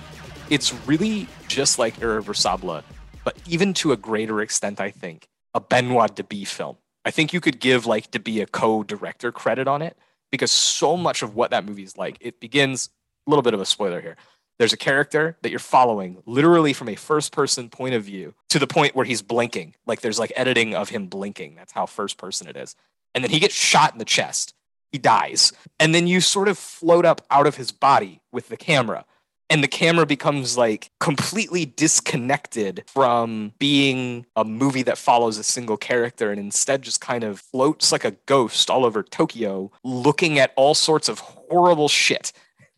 It's really just like Irreversible, but even to a greater extent, I think, a Benoit Debie film. I think you could give like Debie a co-director credit on it because so much of what that movie is like, it begins a little bit of a spoiler here. There's a character that you're following literally from a first person point of view to the point where he's blinking. Like there's like editing of him blinking. That's how first person it is. And then he gets shot in the chest. He dies. And then you sort of float up out of his body with the camera. And the camera becomes like completely disconnected from being a movie that follows a single character and instead just kind of floats like a ghost all over Tokyo looking at all sorts of horrible shit.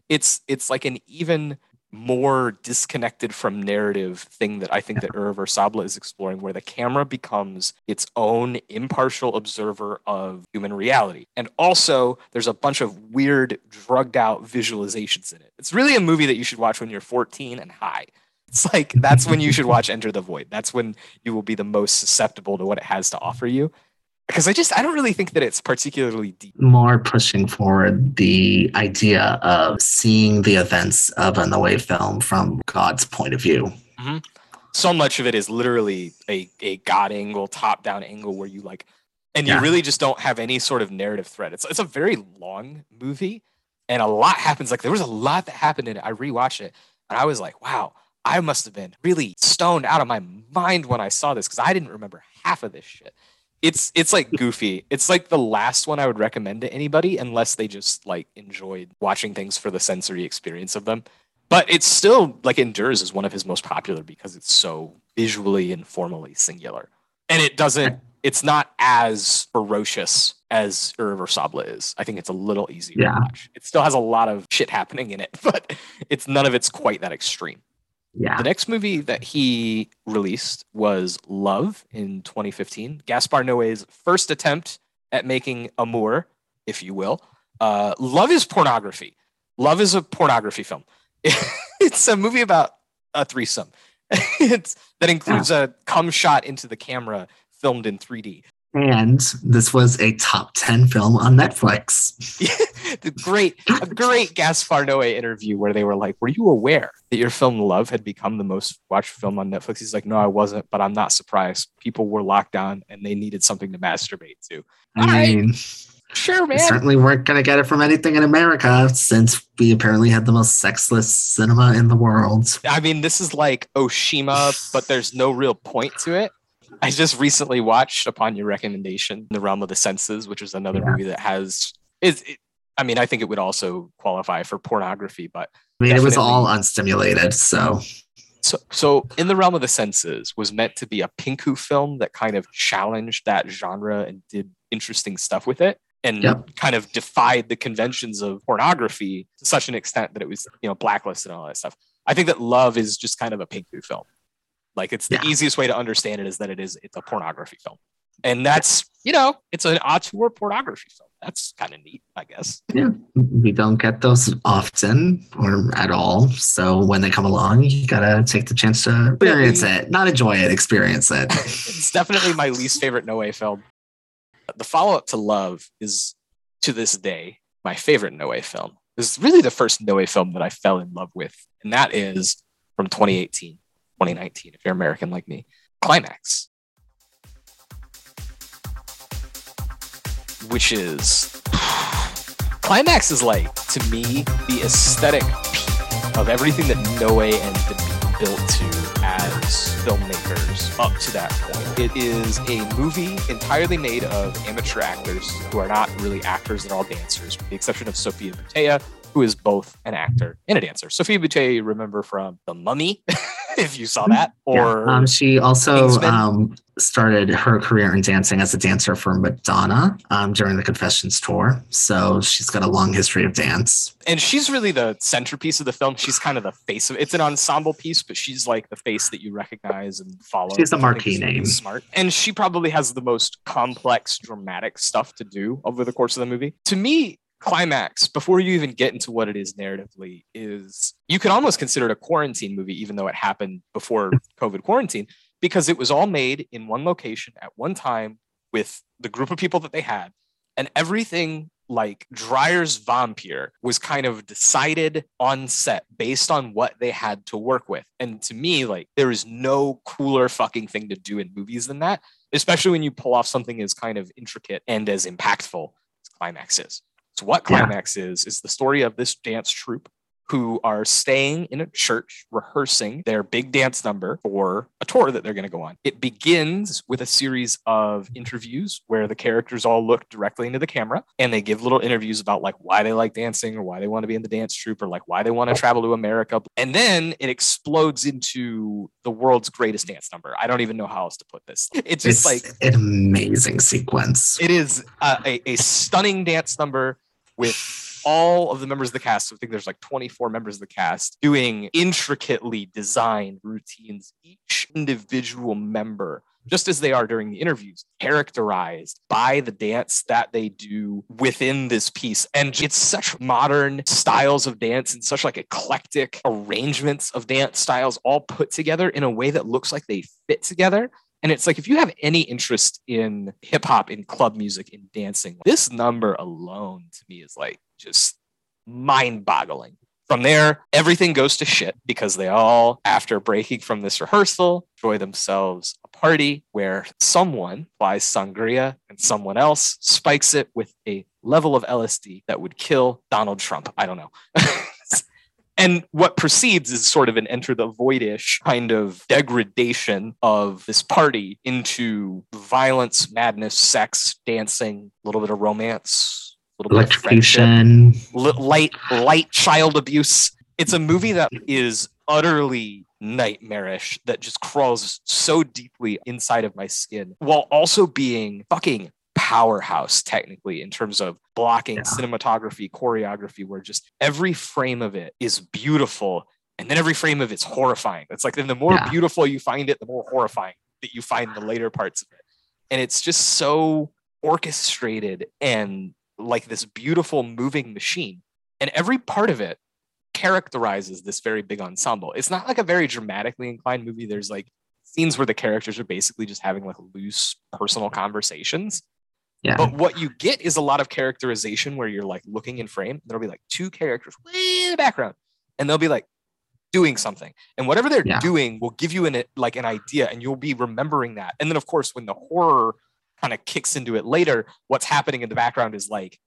It's it's like an even more disconnected from narrative thing that I think that Irreversible is exploring, where the camera becomes its own impartial observer of human reality. And also, there's a bunch of weird, drugged out visualizations in it. It's really a movie that you should watch when you're 14 and high. It's like that's when you should watch Enter the Void. That's when you will be the most susceptible to what it has to offer you. Because I just I don't really think that it's particularly deep. More pushing forward the idea of seeing the events of a Noé film from God's point of view. Mm-hmm. so much of it is literally a, a god angle, top down angle where you like, and you Yeah. really just don't have any sort of narrative thread. It's, it's a very long movie and a lot happens. Like there was a lot that happened in it. I rewatched it and I was like, wow, I must have been really stoned out of my mind when I saw this because I didn't remember half of this shit. It's it's like goofy. It's like the last one I would recommend to anybody unless they just like enjoyed watching things for the sensory experience of them. But it still like endures as one of his most popular because it's so visually and formally singular. And it doesn't it's not as ferocious as irreversible is. I think it's a little easier Yeah. to watch. It still has a lot of shit happening in it but it's none of it's quite that extreme Yeah. the next movie that he released was Love in 2015. Gaspar Noé's first attempt at making amour, if you will. Uh, Love is pornography. Love is a pornography film. it's a movie about a threesome. it's, that includes a cum shot into the camera filmed in 3D. And this was a top 10 film on Netflix. the great, a great Gaspar Noé interview where they were like, "Were you aware that your film Love had become the most watched film on Netflix?" He's like, "No, I wasn't, but I'm not surprised. People were locked down and they needed something to masturbate to." I right. mean, Sure, We man. certainly weren't going to get it from anything in America since we apparently had the most sexless cinema in the world. I mean, this is like Oshima, but there's no real point to it. I just recently watched, upon your recommendation, The Realm of the Senses, which is another Yeah. movie that has is. It, I mean, I think it would also qualify for pornography, but I mean, it was all unstimulated. So, so so in the realm of the senses was meant to be a pinku film that kind of challenged that genre and did interesting stuff with it and Yep. kind of defied the conventions of pornography to such an extent that it was you know blacklisted and all that stuff i think that love is just kind of a pinku film like it's the Yeah. easiest way to understand it is that it is it's a pornography film and that's you know it's an auteur pornography film that's kind of neat i guess yeah, we don't get those often or at all. So, when they come along, you got to take the chance to experience it, not enjoy it, experience it. it's definitely my least favorite Noe film. The follow up to Love is to this day my favorite Noe film. This is really the first Noe film that I fell in love with, and that is from 2018, 2019, if you're American like me. Climax. Which is Climax is like to me the aesthetic peak of everything that Noe and Debie built to as filmmakers up to that point. It is a movie entirely made of amateur actors who are not really actors, they're all dancers, with the exception of Sofia Boutella, who is both an actor and a dancer. Sofia Boutella, remember from The Mummy, if you saw that, or Yeah. Um, she also um, started her career in dancing as a dancer for Madonna um, during the Confessions tour. So she's got a long history of dance. and she's really the centerpiece of the film. She's kind of the face of it's an ensemble piece, but she's like the face that you recognize and follow. She's the which I think marquee name. Smart, and she probably has the most complex, dramatic stuff to do over the course of the movie. To me, climax before you even get into what it is narratively is you could almost consider it a quarantine movie, even though it happened before COVID quarantine, because it was all made in one location at one time with the group of people that they had and everything like Dreyer's Vampire was kind of decided on set based on what they had to work with. And to me, like there is no cooler fucking thing to do in movies than that, especially when you pull off something as kind of intricate and as impactful as Climax is. So what Yeah. Climax is is the story of this dance troupe who are staying in a church rehearsing their big dance number for a tour that they're going to go on. It begins with a series of interviews where the characters all look directly into the camera and they give little interviews about like why they like dancing or why they want to be in the dance troupe or like why they want to travel to America. And then it explodes into the world's greatest dance number. I don't even know how else to put this. It's just It's like an amazing sequence. it is a, a, a stunning dance number with all of the members of the cast. So I think there's like 24 members of the cast doing intricately designed routines, each individual member, just as they are during the interviews, characterized by the dance that they do within this piece. And it's such modern styles of dance and such like eclectic arrangements of dance styles all put together in a way that looks like they fit together. And it's like if you have any interest in hip hop, in club music, in dancing, this number alone to me is like just mind boggling. From there, everything goes to shit because they all, after breaking from this rehearsal, enjoy themselves a party where someone buys sangria and someone else spikes it with a level of LSD that would kill Donald Trump. I don't know. And what precedes is sort of an enter the voidish kind of degradation of this party into violence, madness, sex, dancing, a little bit of romance, a little bit of friendship, Electrocution. li- light, light child abuse. It's a movie that is utterly nightmarish that just crawls so deeply inside of my skin while also being fucking powerhouse technically in terms of blocking Yeah. cinematography choreography where just every frame of it is beautiful and then every frame of it's horrifying. It's like then the more Yeah. beautiful you find it the more horrifying that you find the later parts of it. And it's just so orchestrated and like this beautiful moving machine. And every part of it characterizes this very big ensemble. It's not like a very dramatically inclined movie. There's like scenes where the characters are basically just having like loose personal conversations Yeah. but what you get is a lot of characterization where you're like looking in frame. There'll be like two characters way in the background, and they'll be like doing something, and whatever they're Yeah. doing will give you an like an idea, and you'll be remembering that. And then of course, when the horror kind of kicks into it later, what's happening in the background is like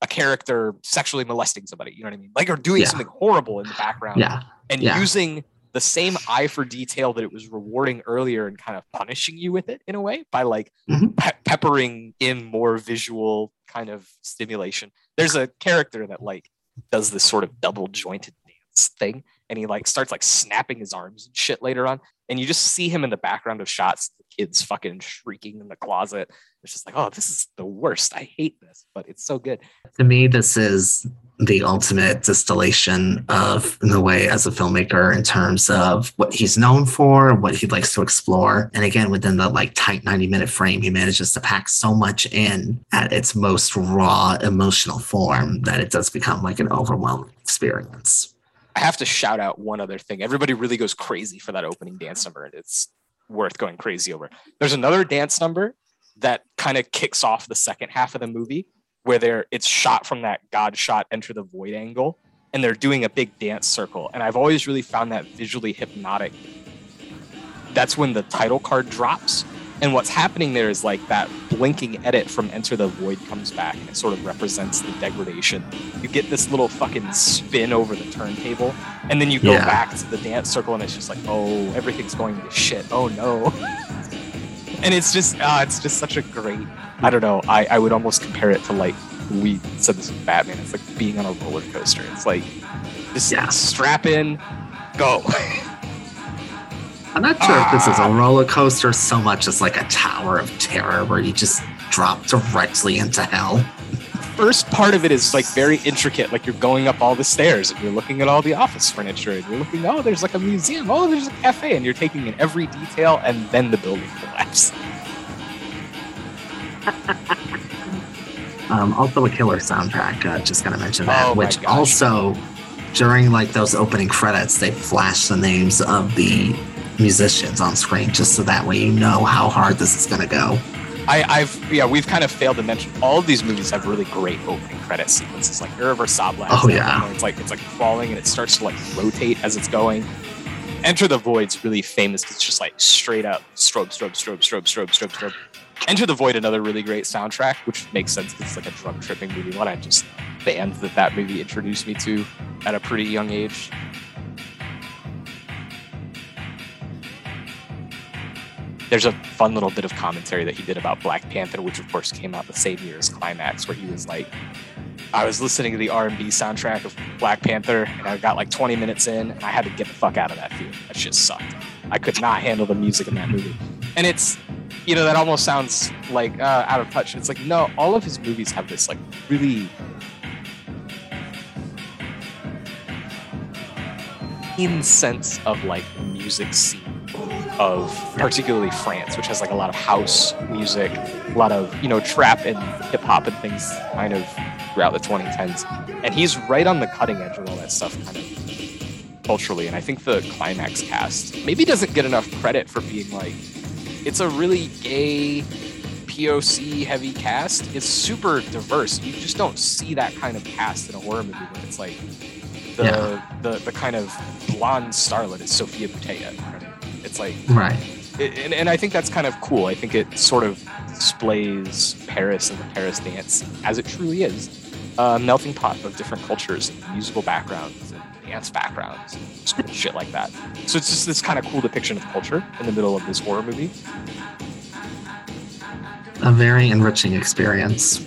a character sexually molesting somebody, you know what I mean? Like or doing Yeah. something horrible in the background Yeah. and using the same eye for detail that it was rewarding earlier and kind of punishing you with it in a way by like Mhm. pe- peppering in more visual kind of stimulation. There's a character that like does this sort of double jointed dance thing and he like starts like snapping his arms and shit later on and you just see him in the background of shots the kids fucking shrieking in the closet it's just like oh this is the worst i hate this but it's so good To me, this is the ultimate distillation of the way as a filmmaker in terms of what he's known for, what he likes to explore. And again, within the like tight 90 minute frame, he manages to pack so much in at its most raw emotional form that it does become like an overwhelming experience. I have to shout out one other thing. Everybody really goes crazy for that opening dance number, and it's worth going crazy over. There's another dance number that kind of kicks off the second half of the movie, where they're it's shot from that God shot enter the void angle, and they're doing a big dance circle. And I've always really found that visually hypnotic. That's when the title card drops. And what's happening there is like that blinking edit from Enter the Void comes back and it sort of represents the degradation. You get this little fucking spin over the turntable, and then you go Yeah. back to the dance circle and it's just like, oh, everything's going to shit. Oh no. and it's just uh, it's just such a great I don't know. I, I would almost compare it to like we said this with Batman. It's like being on a roller coaster. It's like just Yeah. strap in, go. I'm not sure if this is Ah. a roller coaster so much as like a tower of terror where you just drop directly into hell. first part of it is like very intricate. Like you're going up all the stairs and you're looking at all the office furniture and you're looking, oh, there's like a museum, oh, there's a cafe, and you're taking in every detail, and then the building collapses. Um, also, a killer soundtrack. Uh, just gonna mention that, Oh which gosh. also during like those opening credits, they flash the names of the musicians on screen, just so that way you know how hard this is gonna go. I, I've yeah, we've kind of failed to mention all of these movies have really great opening credit sequences. Like Irreversible. Oh, yeah. It's like it's like falling and it starts to like rotate as it's going. Enter the Void's really famous. It's just like straight up strobe, strobe, strobe, strobe, strobe, strobe, strobe. Enter the Void, another really great soundtrack, which makes sense because it's like a drug tripping movie. One I just band that that movie introduced me to at a pretty young age. There's a fun little bit of commentary that he did about Black Panther, which of course came out the same year as Climax, where he was like, I was listening to the R&B soundtrack of Black Panther, and I got like 20 minutes in, and I had to get the fuck out of that theater. That shit sucked. I could not handle the music in that movie, and it's, you know, that almost sounds like uh, out of touch. It's like no, all of his movies have this like really in sense of like music scene of particularly France, which has like a lot of house music, a lot of you know trap and hip hop and things kind of throughout the 2010s. And he's right on the cutting edge of all that stuff, kind of culturally. And I think the climax cast maybe doesn't get enough credit for being like it's a really gay POC heavy cast. It's super diverse. You just don't see that kind of cast in a horror movie when it's like the Yeah. the, the kind of blonde starlet is Sofia Boutella. right? It's like Right. it- and, and I think that's kind of cool. I think it sort of displays Paris and the Paris dance as it truly is a melting pot of different cultures and musical backgrounds and dance backgrounds shit like that. So it's just this kind of cool depiction of culture in the middle of this horror movie. A very enriching experience.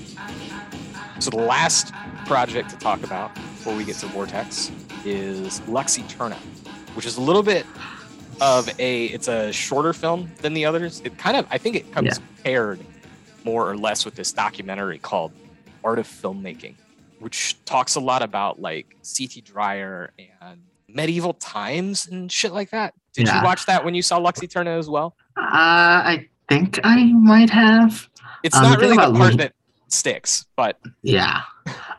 So the last project to talk about before we get to Vortex is Lux Eterna, which is a little bit of a it's a shorter film than the others. It kind of I think it comes paired more or less with this documentary called Art of Filmmaking, which talks a lot about like C.T. Dreyer and medieval times and shit like that. Did Yeah. you watch that when you saw Lux Eterna as well? Uh, I think I might have. It's Um, not really the part Lu- that sticks, but Yeah.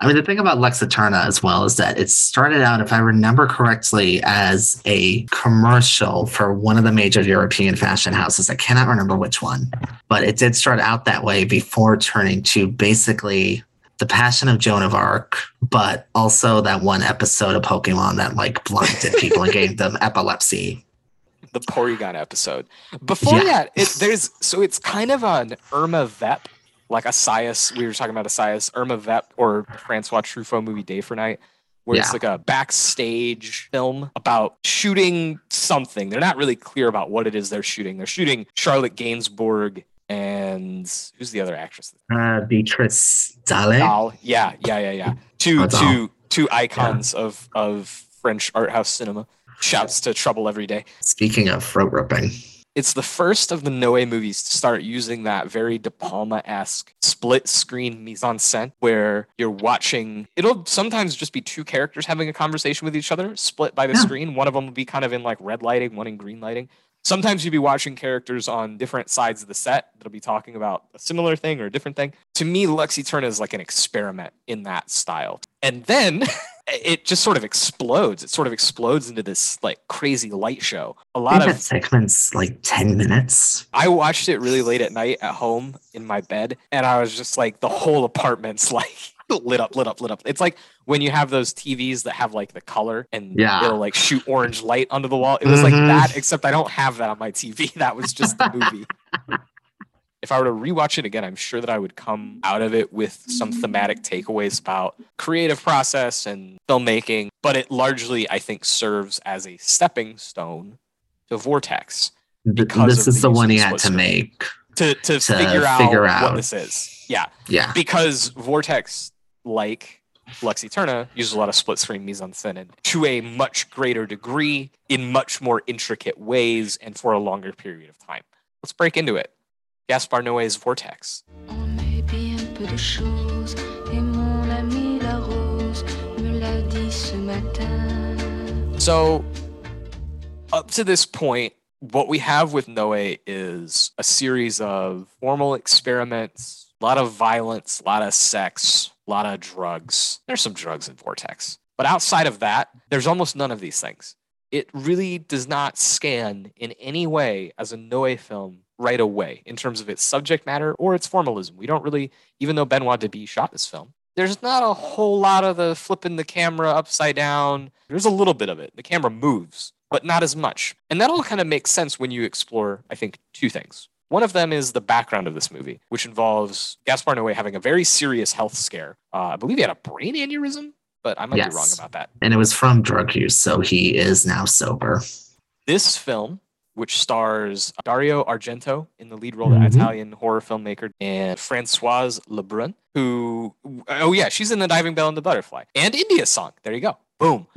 I mean, the thing about Lux Eterna as well is that it started out, if I remember correctly, as a commercial for one of the major European fashion houses. I cannot remember which one, but it did start out that way before turning to basically the Passion of Joan of Arc, but also that one episode of Pokemon that like blinded people and gave them epilepsy. the Porygon episode. Before Yeah. that, it, there's so it's kind of an Irma Vep, like Assayas. We were talking about Assayas Irma Vep or Francois Truffaut movie Day for Night, where it's like a backstage film about shooting something. They're not really clear about what it is they're shooting. They're shooting Charlotte Gainsbourg and who's the other actress? Uh, Beatrice Dalle. Dahl. Yeah, yeah, yeah, yeah. Two Oh, two two icons of of French art house cinema. Shouts to Trouble Every Day. Speaking of throat ripping, It's the first of the Noe movies to start using that very De Palma esque split screen mise en scène where you're watching. It'll sometimes just be two characters having a conversation with each other, split by the Yeah. screen. One of them will be kind of in like red lighting, one in green lighting. Sometimes you'd be watching characters on different sides of the set that'll be talking about a similar thing or a different thing. To me, Lux Eterna is like an experiment in that style. And then it just sort of explodes. It sort of explodes into this like crazy light show. A lot of that segment's like 10 minutes. I watched it really late at night at home in my bed, and I was just like, the whole apartment's like lit up, lit up, lit up. It's like when you have those TVs that have like the color and Yeah. it'll like shoot orange light onto the wall. It was like Mhm. that, except I don't have that on my TV. That was just the movie. if I were to rewatch it again, I'm sure that I would come out of it with some thematic takeaways about creative process and filmmaking, but it largely, I think, serves as a stepping stone to Vortex Because This is the the one he had to make. to to, To figure, out figure what this is. Yeah, Yeah. because Vortex, like Lux Eterna, uses a lot of split screen mise en scène and to a much greater degree in much more intricate ways and for a longer period of time. Let's break into it. Gaspar Noé's Vortex. On est bien peu de choses, et mon ami la rose me l'a dit ce matin. So, up to this point, what we have with Noe is a series of formal experiments, a lot of violence, a lot of sex, a lot of drugs. There's some drugs in Vortex. But outside of that, there's almost none of these things. It really does not scan in any way as a Noe film right away in terms of its subject matter or its formalism. We don't really, even though Benoit Debie shot this film, there's not a whole lot of the flipping the camera upside down. There's a little bit of it. The camera moves, but not as much. And that all kind of makes sense when you explore, I think, two things. One of them is the background of this movie, which involves Gaspar Noé having a very serious health scare. Uh, I believe he had a brain aneurysm, but I might be wrong about that. And it was from drug use, so he is now sober. This film, which stars Dario Argento in the lead role, Mhm. the Italian horror filmmaker, and Francoise Lebrun, who, oh yeah, she's in The Diving Bell and the Butterfly, and India Song. There you go. Boom.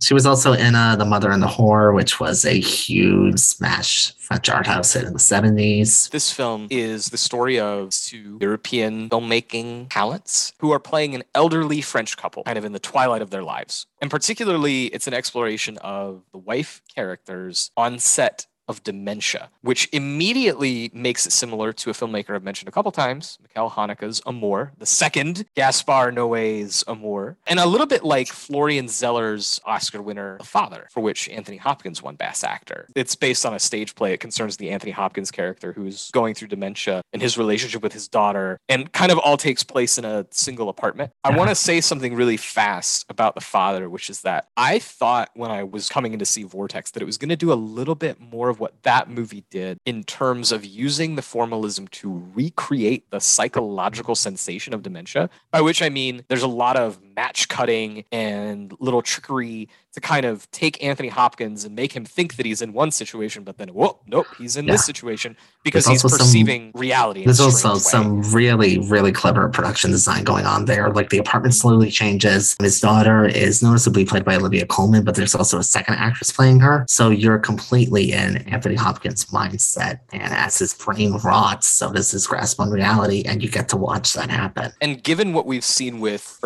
She was also in uh, The Mother and the Whore, which was a huge smash French art house hit in the 70s. This film is the story of two European filmmaking talents who are playing an elderly French couple, kind of in the twilight of their lives. And particularly, it's an exploration of the wife character's onset of dementia, which immediately makes it similar to a filmmaker I've mentioned a couple times, Michael Haneke's Amour, the second Gaspar Noé's Amour, and a little bit like Florian Zeller's Oscar winner, The Father, for which Anthony Hopkins won Best Actor. It's based on a stage play. It concerns the Anthony Hopkins character who's going through dementia and his relationship with his daughter, and kind of all takes place in a single apartment. I want to say something really fast about The Father, which is that I thought when I was coming in to see Vortex that it was going to do a little bit more of what that movie did in terms of using the formalism to recreate the psychological sensation of dementia, by which I mean there's a lot of match cutting and little trickery to kind of take Anthony Hopkins and make him think that he's in one situation, but then, whoa, nope, he's in this situation because There's he's also some- perceiving reality. There's also way. some really, really clever production design going on there. Like the apartment slowly changes. His daughter is noticeably played by Olivia Colman, but there's also a second actress playing her. So you're completely in Anthony Hopkins' mindset. And as his brain rots, so does his grasp on reality. And you get to watch that happen. And given what we've seen with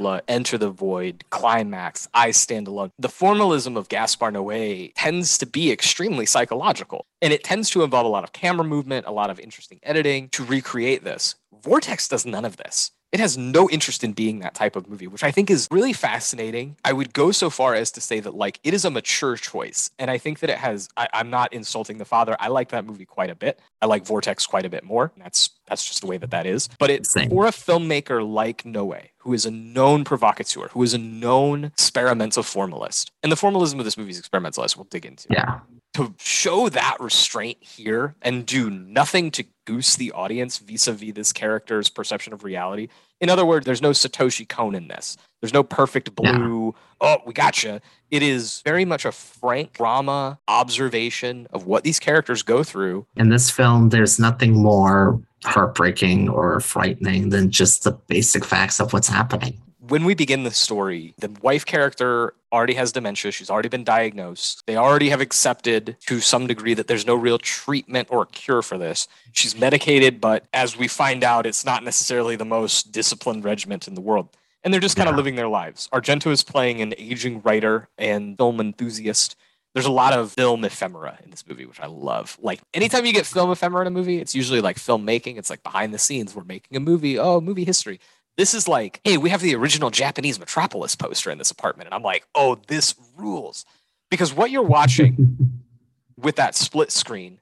Irreversible, Enter the Void, Climax, I Stand Alone, the formalism of Gaspar Noé tends to be extremely psychological. And it tends to involve a lot of camera movement, a lot of interesting editing to recreate this. Vortex does none of this. It has no interest in being that type of movie, which I think is really fascinating. I would go so far as to say that, like, it is a mature choice. And I think that it has, I, I'm not insulting the father. I like that movie quite a bit. I like Vortex quite a bit more. That's that's just the way that that is. But it's for a filmmaker like Noe, who is a known provocateur, who is a known experimental formalist. And the formalism of this movie is experimental, as we'll dig into. Yeah. To show that restraint here and do nothing to goose the audience vis-a-vis this character's perception of reality. In other words, there's no Satoshi Kon in this. There's no perfect blue. Oh, we gotcha. It is very much a frank drama observation of what these characters go through. In this film, there's nothing more heartbreaking or frightening than just the basic facts of what's happening when we begin the story, the wife character already has dementia. She's already been diagnosed. They already have accepted to some degree that there's no real treatment or cure for this. She's medicated, but as we find out, it's not necessarily the most disciplined regiment in the world. And they're just kind yeah. of living their lives. Argento is playing an aging writer and film enthusiast. There's a lot of film ephemera in this movie, which I love. Like anytime you get film ephemera in a movie, it's usually like filmmaking. It's like behind the scenes. We're making a movie. Oh, movie history. This is like, hey, we have the original Japanese Metropolis poster in this apartment. And I'm like, oh, this rules. Because what you're watching with that split screen,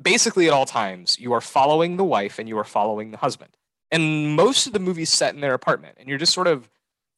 basically at all times, you are following the wife and you are following the husband. And most of the movie's set in their apartment. And you're just sort of,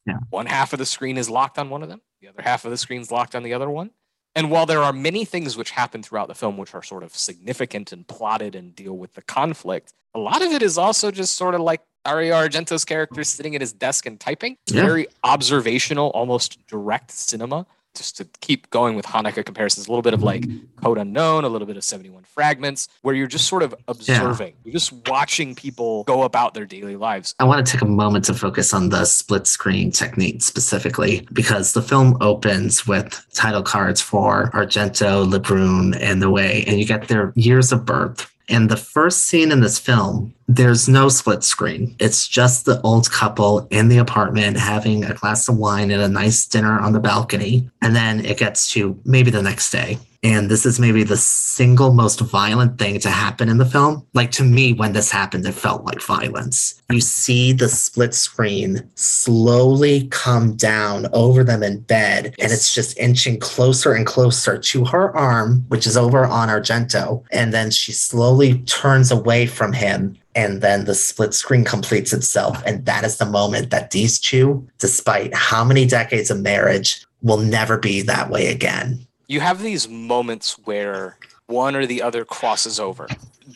yeah. one half of the screen is locked on one of them, the other half of the screen's locked on the other one. And while there are many things which happen throughout the film which are sort of significant and plotted and deal with the conflict, a lot of it is also just sort of like Dario Argento's character sitting at his desk and typing. Yeah. Very observational, almost direct cinema. Just to keep going with Haneke comparisons, a little bit of like Code Unknown, a little bit of 71 Fragments, where you're just sort of observing. Yeah. You're just watching people go about their daily lives. I want to take a moment to focus on the split screen technique specifically, because the film opens with title cards for Argento, Lebrun, and The Way, and you get their years of birth And the first scene in this film, there's no split screen. It's just the old couple in the apartment having a glass of wine and a nice dinner on the balcony. And then it gets to maybe the next day. And this is maybe the single most violent thing to happen in the film. Like to me, when this happened, it felt like violence. You see the split screen slowly come down over them in bed, and it's just inching closer and closer to her arm, which is over on Argento. And then she slowly turns away from him and then the split screen completes itself. And that is the moment that these two, despite how many decades of marriage, will never be that way again you have these moments where one or the other crosses over.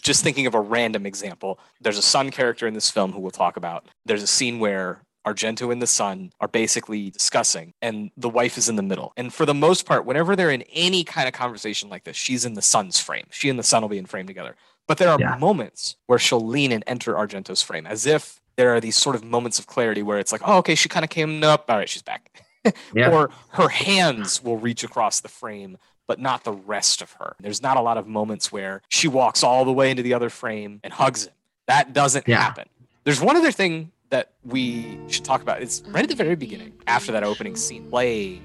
Just thinking of a random example, there's a son character in this film who we'll talk about. There's a scene where Argento and the son are basically discussing, and the wife is in the middle. And for the most part, whenever they're in any kind of conversation like this, she's in the son's frame. She and the son will be in frame together. But there are yeah. moments where she'll lean and enter Argento's frame as if there are these sort of moments of clarity where it's like, oh, okay, she kind of came up. All right, she's back. yeah. or her hands will reach across the frame but not the rest of her. There's not a lot of moments where she walks all the way into the other frame and hugs him. That doesn't yeah. happen. There's one other thing that we should talk about. It's right at the very beginning, after that opening scene. Play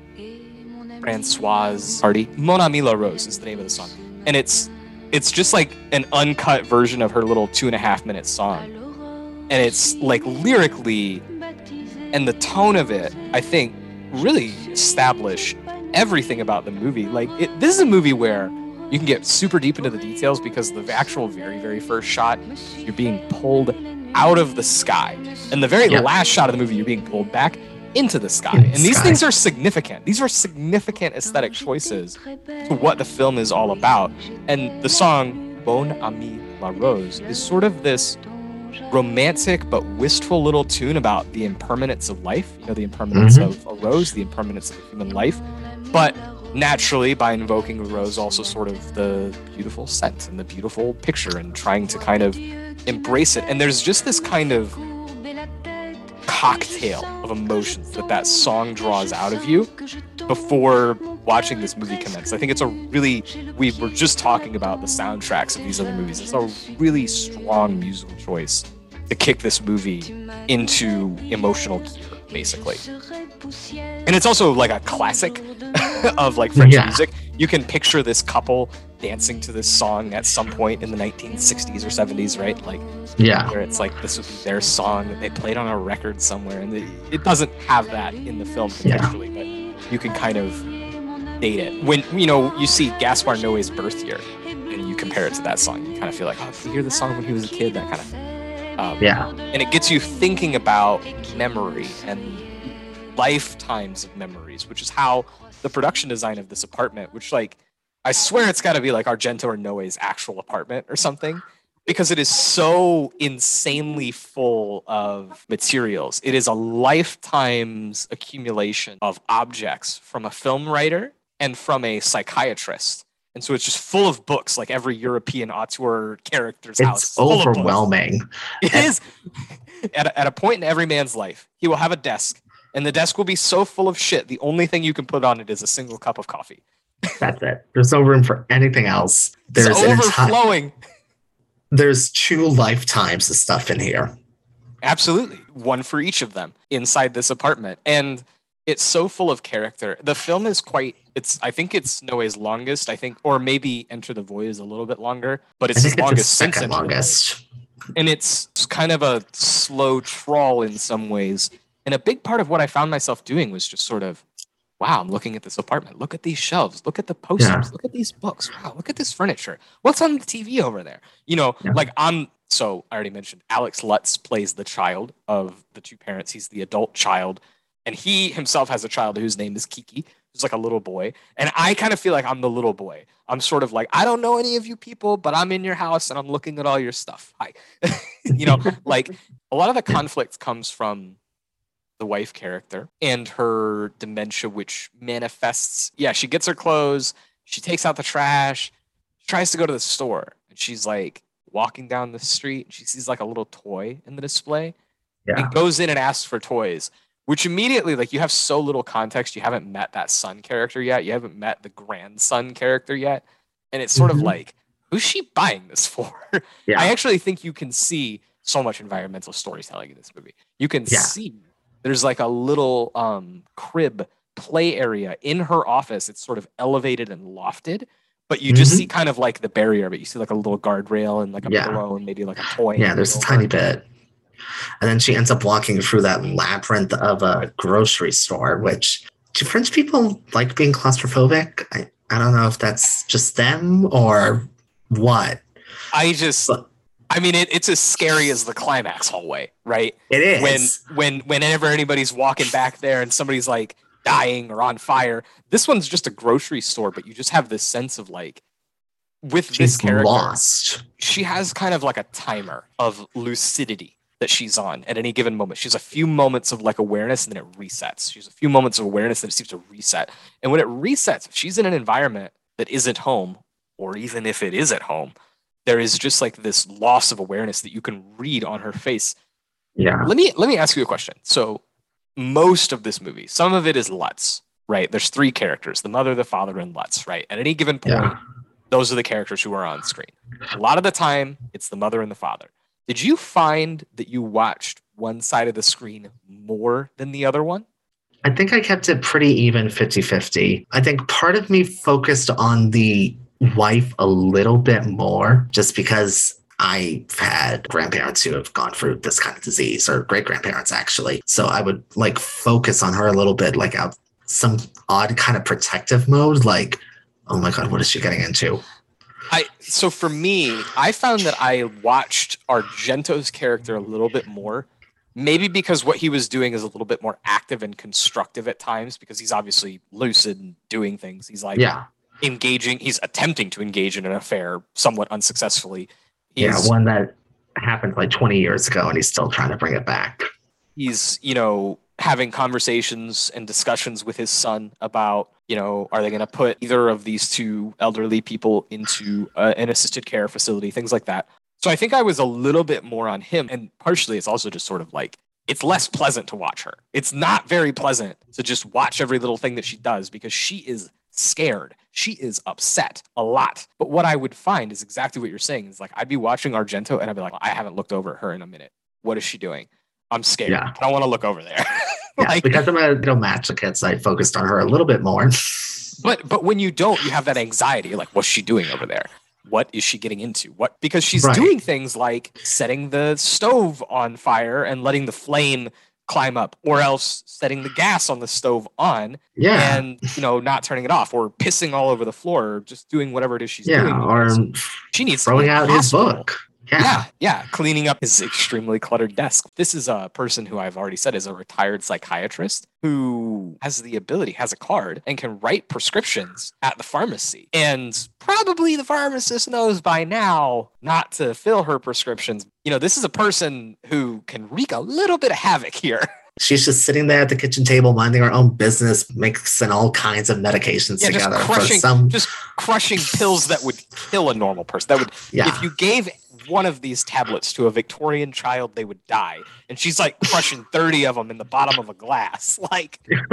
Francoise Hardy. Mon Ami La Rose is the name of the song. And it's it's just like an uncut version of her little two and a half minute song. And it's like lyrically and the tone of it, I think, really establish everything about the movie. Like, it, this is a movie where you can get super deep into the details because the actual very, very first shot, you're being pulled out of the sky. And the very yep. last shot of the movie, you're being pulled back into the sky. In and these sky. things are significant. These are significant aesthetic choices to what the film is all about. And the song Mon Ami La Rose is sort of this romantic but wistful little tune about the impermanence of life, you know, the impermanence mm-hmm. of a rose, the impermanence of human life. But naturally, by invoking a rose, also sort of the beautiful scent and the beautiful picture and trying to kind of embrace it. And there's just this kind of cocktail of emotions that that song draws out of you before watching this movie commence. I think it's a really, we were just talking about the soundtracks of these other movies. It's a really strong musical choice to kick this movie into emotional gear, basically. And it's also like a classic of like French yeah. music. You can picture this couple dancing to this song at some point in the 1960s or 70s, right? Like, yeah, where it's like this would be their song that they played on a record somewhere, and it doesn't have that in the film contextually, yeah. but you can kind of date it when you know you see Gaspar Noé's birth year, and you compare it to that song. You kind of feel like, oh, you hear the song when he was a kid, that kind of. Um, yeah, and it gets you thinking about memory and lifetimes of memories, which is how the production design of this apartment, which like I swear it's got to be like Argento or Noe's actual apartment or something because it is so insanely full of materials. It is a lifetime's accumulation of objects from a film writer and from a psychiatrist. And so it's just full of books, like every European auteur character's house. It's overwhelming. It is. at, a, at a point in every man's life, he will have a desk, and the desk will be so full of shit. The only thing you can put on it is a single cup of coffee. That's it. There's no room for anything else. There's it's overflowing. Enti- there's two lifetimes of stuff in here. Absolutely. One for each of them inside this apartment. And it's so full of character. The film is quite it's I think it's Noe's longest, I think, or maybe Enter the Void is a little bit longer, but it's his longest since Enter longest. And it's kind of a slow trawl in some ways. And a big part of what I found myself doing was just sort of wow, I'm looking at this apartment. Look at these shelves. Look at the posters. Yeah. Look at these books. Wow, look at this furniture. What's on the TV over there? You know, yeah. like I'm so I already mentioned Alex Lutz plays the child of the two parents. He's the adult child. And he himself has a child whose name is Kiki, who's like a little boy. And I kind of feel like I'm the little boy. I'm sort of like, I don't know any of you people, but I'm in your house and I'm looking at all your stuff. Hi. you know, like a lot of the conflict comes from the wife character and her dementia, which manifests. Yeah, she gets her clothes, she takes out the trash, she tries to go to the store, and she's like walking down the street. She sees like a little toy in the display yeah. and goes in and asks for toys, which immediately, like, you have so little context. You haven't met that son character yet. You haven't met the grandson character yet. And it's sort mm-hmm. of like, who's she buying this for? Yeah. I actually think you can see so much environmental storytelling in this movie. You can yeah. see there's like a little um, crib play area in her office. It's sort of elevated and lofted, but you just mm-hmm. see kind of like the barrier, but you see like a little guardrail and like a yeah. pillow and maybe like a toy. Yeah, there's a tiny bit. And then she ends up walking through that labyrinth of a grocery store, which do French people like being claustrophobic? I, I don't know if that's just them or what. I just but, I mean, it, it's as scary as the climax hallway, right? It is. When when whenever anybody's walking back there and somebody's like dying or on fire, this one's just a grocery store, but you just have this sense of like, with she's this character, lost. she has kind of like a timer of lucidity that she's on at any given moment. She's a few moments of like awareness and then it resets. She's a few moments of awareness and it seems to reset. And when it resets, if she's in an environment that isn't home, or even if it is at home, there is just like this loss of awareness that you can read on her face. Yeah. Let me let me ask you a question. So most of this movie, some of it is Lutz, right? There's three characters, the mother, the father, and Lutz, right? At any given point, yeah. those are the characters who are on screen. A lot of the time, it's the mother and the father. Did you find that you watched one side of the screen more than the other one? I think I kept it pretty even 50 50. I think part of me focused on the wife a little bit more just because I've had grandparents who have gone through this kind of disease or great grandparents actually. So I would like focus on her a little bit, like out some odd kind of protective mode, like, oh my God, what is she getting into? I so for me, I found that I watched Argento's character a little bit more. Maybe because what he was doing is a little bit more active and constructive at times, because he's obviously lucid and doing things. He's like, yeah, engaging he's attempting to engage in an affair somewhat unsuccessfully. He's, yeah one that happened like 20 years ago and he's still trying to bring it back. He's you know having conversations and discussions with his son about you know are they going to put either of these two elderly people into uh, an assisted care facility things like that. So i think i was a little bit more on him and partially it's also just sort of like it's less pleasant to watch her. It's not very pleasant to just watch every little thing that she does because she is scared. She is upset a lot. But what I would find is exactly what you're saying. Is like I'd be watching Argento and I'd be like, I haven't looked over at her in a minute. What is she doing? I'm scared. Yeah. I don't want to look over there. like, yeah, because I'm a the kids, I focused on her a little bit more. but but when you don't, you have that anxiety. You're like, what's she doing over there? What is she getting into? What because she's right. doing things like setting the stove on fire and letting the flame climb up or else setting the gas on the stove on yeah. and you know not turning it off or pissing all over the floor or just doing whatever it is she's yeah, doing or she needs throwing out his book Yeah, yeah, cleaning up his extremely cluttered desk. This is a person who I've already said is a retired psychiatrist who has the ability, has a card, and can write prescriptions at the pharmacy. And probably the pharmacist knows by now not to fill her prescriptions. You know, this is a person who can wreak a little bit of havoc here. She's just sitting there at the kitchen table, minding her own business, mixing all kinds of medications Yeah, just together for some. just crushing pills that would kill a normal person. That would yeah, if you gave one of these tablets to a Victorian child, they would die. And she's like crushing 30 of them in the bottom of a glass. Like,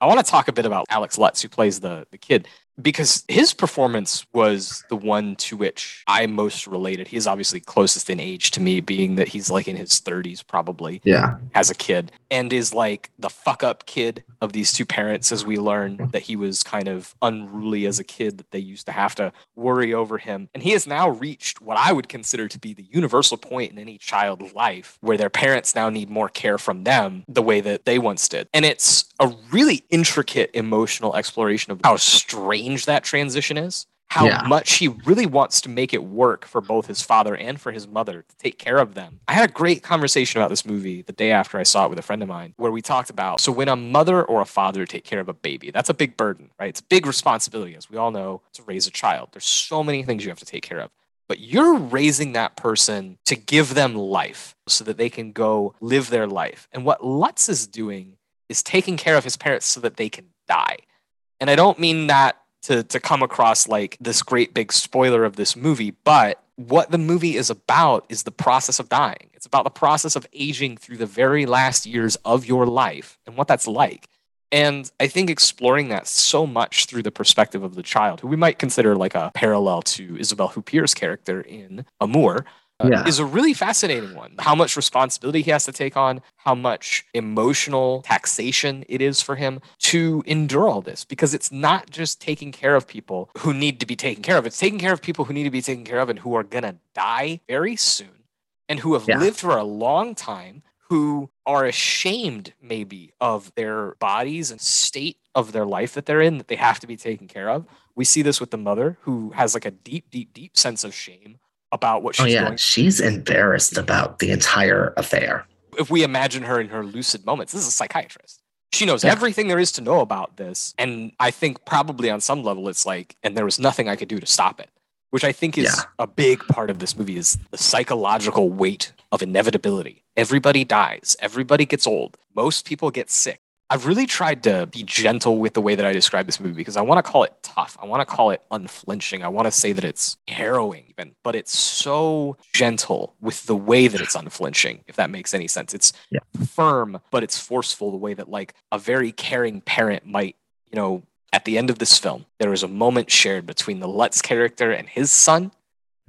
I want to talk a bit about Alex Lutz, who plays the, the kid, because his performance was the one to which I most related. He's obviously closest in age to me, being that he's like in his 30s, probably yeah, as a kid and is like the fuck up kid of these two parents as we learn mm-hmm. that he was kind of unruly as a kid that they used to have to worry over him. And he has now reached what i would consider to be the universal point in any child's life where their parents now need more care from them the way that they once did. And it's a really intricate emotional exploration of how strange that transition is how Yeah. much he really wants to make it work for both his father and for his mother to take care of them. I had a great conversation about this movie the day after I saw it with a friend of mine, where we talked about so when a mother or a father take care of a baby, that's a big burden, right? It's a big responsibility, as we all know, to raise a child. There's so many things you have to take care of. But you're raising that person to give them life so that they can go live their life. And what Lutz is doing is taking care of his parents so that they can die. And I don't mean that to, to come across like this great big spoiler of this movie, but what the movie is about is the process of dying. It's about the process of aging through the very last years of your life and what that's like. And I think exploring that so much through the perspective of the child, who we might consider like a parallel to Isabelle Huppert's character in Amour, Uh, yeah. is a really fascinating one. How much responsibility he has to take on, how much emotional taxation it is for him to endure all this, because it's not just taking care of people who need to be taken care of, it's taking care of people who need to be taken care of and who are going to die very soon and who have Yeah. lived for a long time. Who are ashamed, maybe, of their bodies and state of their life that they're in, that they have to be taken care of. We see this with the mother, who has like a deep, deep, deep sense of shame about what oh, she's oh yeah, she's embarrassed about the entire affair. if we imagine her in her lucid moments, this is a psychiatrist. She knows Yeah. everything there is to know about this. And I think probably on some level it's like, and there was nothing I could do to stop it. Which I think is Yeah. a big part of this movie is the psychological weight of inevitability. Everybody dies. Everybody gets old. Most people get sick. I've really tried to be gentle with the way that I describe this movie because I want to call it tough. I want to call it unflinching. I want to say that it's harrowing, even, but it's so gentle with the way that it's unflinching, if that makes any sense. It's Yeah. firm, but it's forceful the way that, like, a very caring parent might, you know, at the end of this film, there is a moment shared between the Lutz character and his son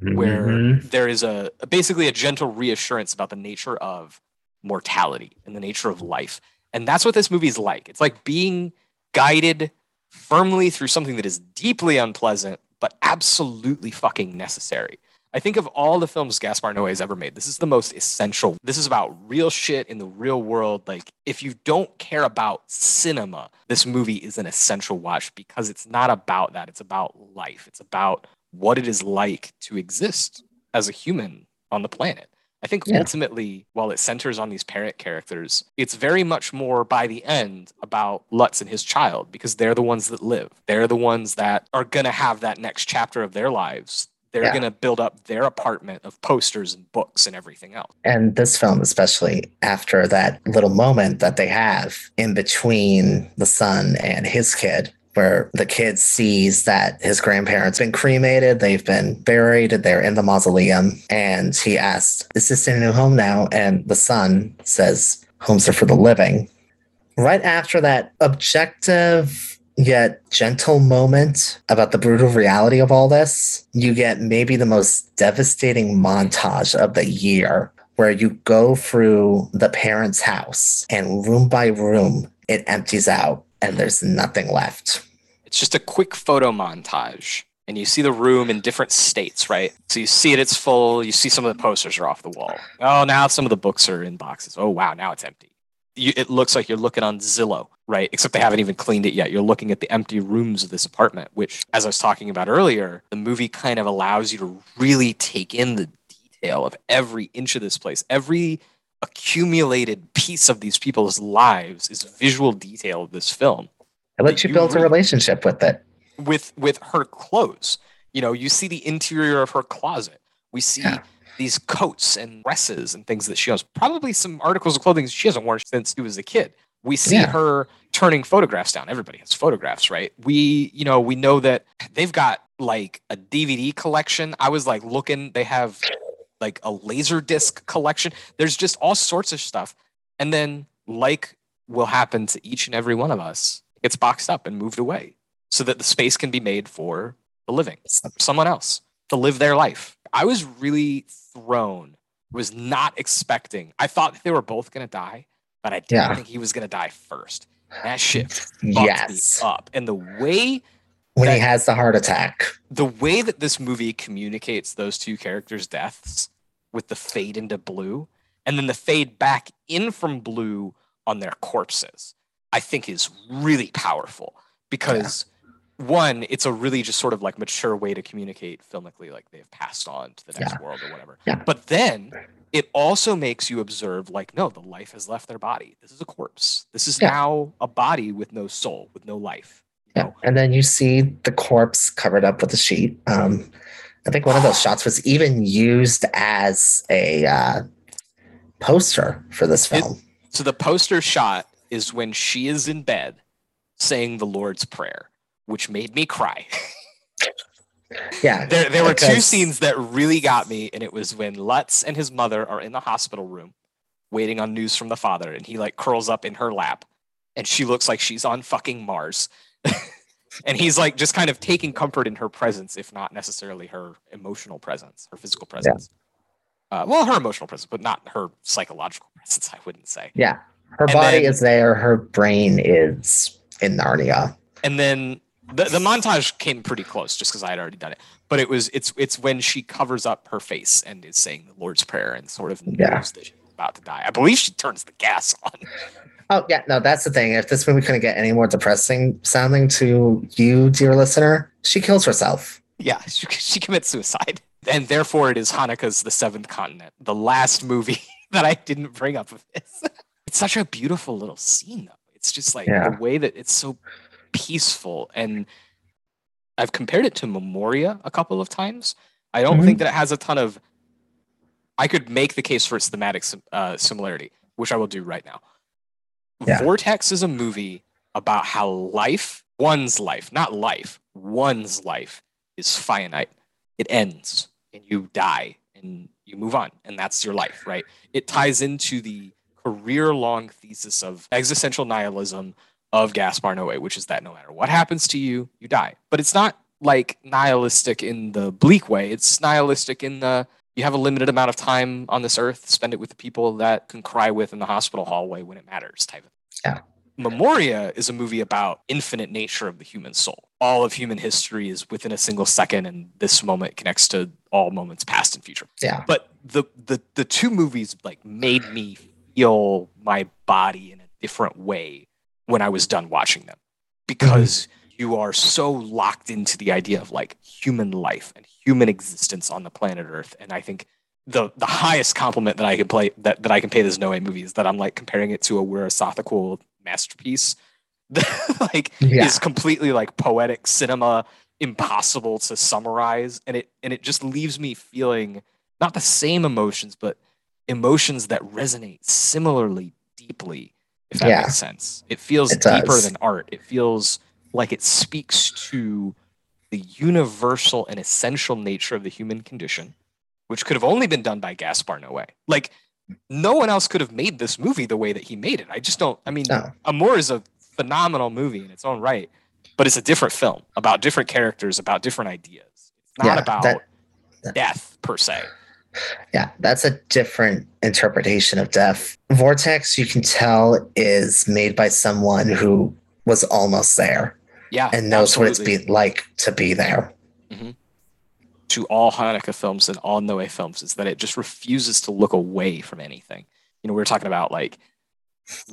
where Mhm. there is a basically a gentle reassurance about the nature of mortality and the nature of life. And that's what this movie is like. It's like being guided firmly through something that is deeply unpleasant, but absolutely fucking necessary. I think of all the films Gaspar Noé has ever made, this is the most essential. This is about real shit in the real world. Like, if you don't care about cinema, this movie is an essential watch because it's not about that. It's about life. It's about what it is like to exist as a human on the planet. I think Yeah. ultimately, while it centers on these parent characters, it's very much more by the end about Lutz and his child because they're the ones that live. They're the ones that are going to have that next chapter of their lives. They're Yeah. going to build up their apartment of posters and books and everything else. And this film, especially after that little moment that they have in between the son and his kid, where the kid sees that his grandparents been cremated, they've been buried, they're in the mausoleum, and he asks, "Is this a new home now?" And the son says, "Homes are for the living." Right after that objective yet gentle moment about the brutal reality of all this, you get maybe the most devastating montage of the year where you go through the parents' house and room by room, it empties out and there's nothing left. It's just a quick photo montage. And you see the room in different states, right? So you see it, it's full. You see some of the posters are off the wall. Oh, now some of the books are in boxes. Oh, wow, now it's empty. you, it looks like you're looking on Zillow, right? Except they haven't even cleaned it yet. You're looking at the empty rooms of this apartment, which, as I was talking about earlier, the movie kind of allows you to really take in the detail of every inch of this place. Every accumulated piece of these people's lives is visual detail of this film. It lets you, You build a relationship with it. With with her clothes, you know, you see the interior of her closet. We see Yeah. these coats and dresses and things that she owns. Probably some articles of clothing she hasn't worn since she was a kid. We see Yeah. her turning photographs down. Everybody has photographs, right? We, you know, we know that they've got like a DVD collection. I was like looking, they have like a laser disc collection. There's just all sorts of stuff. And then, like will happen to each and every one of us, it's boxed up and moved away so that the space can be made for the living, someone else to live their life. I was really thrown, was not expecting. I thought they were both going to die, but I didn't Yeah. think he was going to die first. That shit fucked Yes. me up. And the way When he has the heart attack. the way that this movie communicates those two characters' deaths with the fade into blue and then the fade back in from blue on their corpses, I think is really powerful because one, it's a really just sort of like mature way to communicate filmically, like they've passed on to the next world or whatever. Yeah. But then it also makes you observe, like, no, the life has left their body. This is a corpse. This is Yeah. now a body with no soul, with no life. Yeah. And then you see the corpse covered up with a sheet. Um, I think one of those shots was even used as a uh, poster for this It- film. So the poster shot is when she is in bed saying the Lord's Prayer, which made me cry. yeah. there, there were two scenes that really got me, and it was when Lutz and his mother are in the hospital room waiting on news from the father, and he like curls up in her lap, and she looks like she's on fucking Mars. and he's like just kind of taking comfort in her presence, if not necessarily her emotional presence, her physical presence. Uh, well, her emotional presence, but not her psychological presence, I wouldn't say. Yeah. Her And body then- is there. Her brain is in Narnia. and then the, the montage came pretty close just because I had already done it. But it was it's it's when she covers up her face and is saying the Lord's Prayer and sort of knows Yeah. that about to die. I believe she turns the gas on. Oh, yeah. No, that's the thing. If this movie couldn't get any more depressing sounding to you, dear listener, she kills herself. Yeah, she, she commits suicide. And therefore it is Haneke's The Seventh Continent, the last movie that I didn't bring up of this. It's such a beautiful little scene though. It's just like Yeah. the way that it's so peaceful and I've compared it to Memoria a couple of times. I don't Mhm. think that it has a ton of. I could make the case for its thematic uh, similarity, which I will do right now. Yeah. Vortex is a movie about how life, one's life, not life, one's life is finite. It ends and you die and you move on, and that's your life, right? It ties into the career long thesis of existential nihilism of Gaspar Noé, which is that no matter what happens to you, you die. But it's not like nihilistic in the bleak way. It's nihilistic in the you have a limited amount of time on this earth, spend it with the people that can cry with in the hospital hallway when it matters type of Yeah. Memoria is a movie about infinite nature of the human soul. All of human history is within a single second, and this moment connects to all moments past and future Yeah. but the the the two movies like made me feel my body in a different way when I was done watching them mm-hmm. because you are so locked into the idea of like human life and human existence on the planet Earth. And I think the the highest compliment that I can play that, that I can pay this Noé movie is that I'm like comparing it to a Weerasethakul masterpiece. That like Yeah. is completely like poetic cinema impossible to summarize. And it and it just leaves me feeling not the same emotions but emotions that resonate similarly deeply if that Yeah. makes sense. It feels It deeper than art. It feels like it speaks to the universal and essential nature of the human condition which could have only been done by Gaspar Noé. Like no one else could have made this movie the way that he made it. I just don't i mean No. Amour is a phenomenal movie in its own right but it's a different film about different characters about different ideas. It's not Yeah, about that- that- death per se. Yeah, that's a different interpretation of death. Vortex, you can tell, is made by someone who was almost there yeah and knows what it's absolutely. be like to be there. Mm-hmm. to all Haneke films and all Noé films is that it just refuses to look away from anything. You know, we were talking about like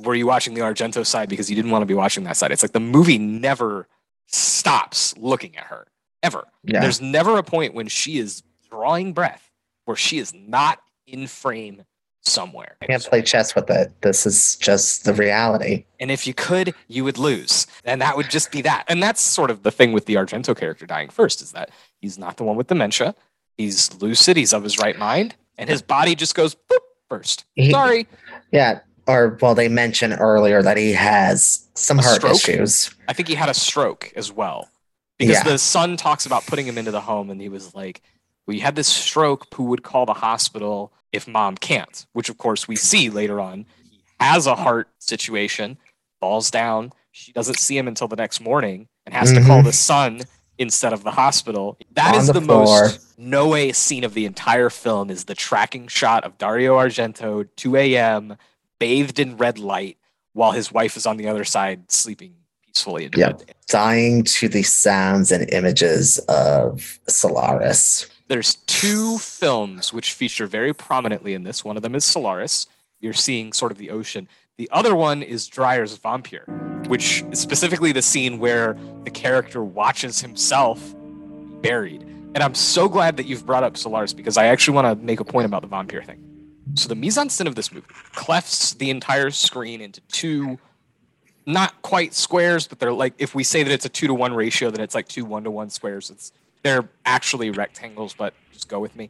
were you watching the Argento side because you didn't want to be watching that side? It's like the movie never stops looking at her ever. Yeah. There's never a point when she is drawing breath where she is not in frame somewhere. I can't play chess with it. This is just the reality. And if you could, you would lose. And that would just be that. And that's sort of the thing with the Argento character dying first is that he's not the one with dementia. He's lucid, he's of his right mind, and his body just goes boop first. He- Sorry. Yeah. Or well, they mentioned earlier that he has some A heart stroke? issues. I think he had a stroke as well. Because Yeah. the son talks about putting him into the home, and he was like, Well, you had this stroke, who would call the hospital if mom can't? Which, of course, we see later on. He has a heart situation, falls down. She doesn't see him until the next morning and has to call Mhm. the son instead of the hospital. That On is the the, most Noé scene of the entire film is the tracking shot of Dario Argento, 2 a.m., bathed in red light, while his wife is on the other side sleeping peacefully Yeah. Dying to the sounds and images of Solaris. There's two films which feature very prominently in this. One of them is Solaris. You're seeing sort of the ocean. The other one is Dreyer's Vampire, which is specifically the scene where the character watches himself buried. And I'm so glad that you've brought up Solaris because I actually want to make a point about the vampire thing. So the mise en scène of this movie clefts the entire screen into two, not quite squares, but they're like if we say that it's a two to one ratio, then it's like two one to one squares. It's they're actually rectangles, but just go with me.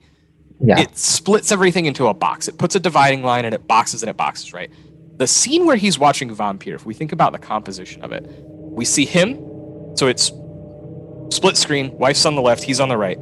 Yeah. It splits everything into a box. It puts a dividing line and it boxes and it boxes, right? The scene where he's watching Vampyr, if we think about the composition of it, we see him. So it's split screen, wife's on the left, he's on the right.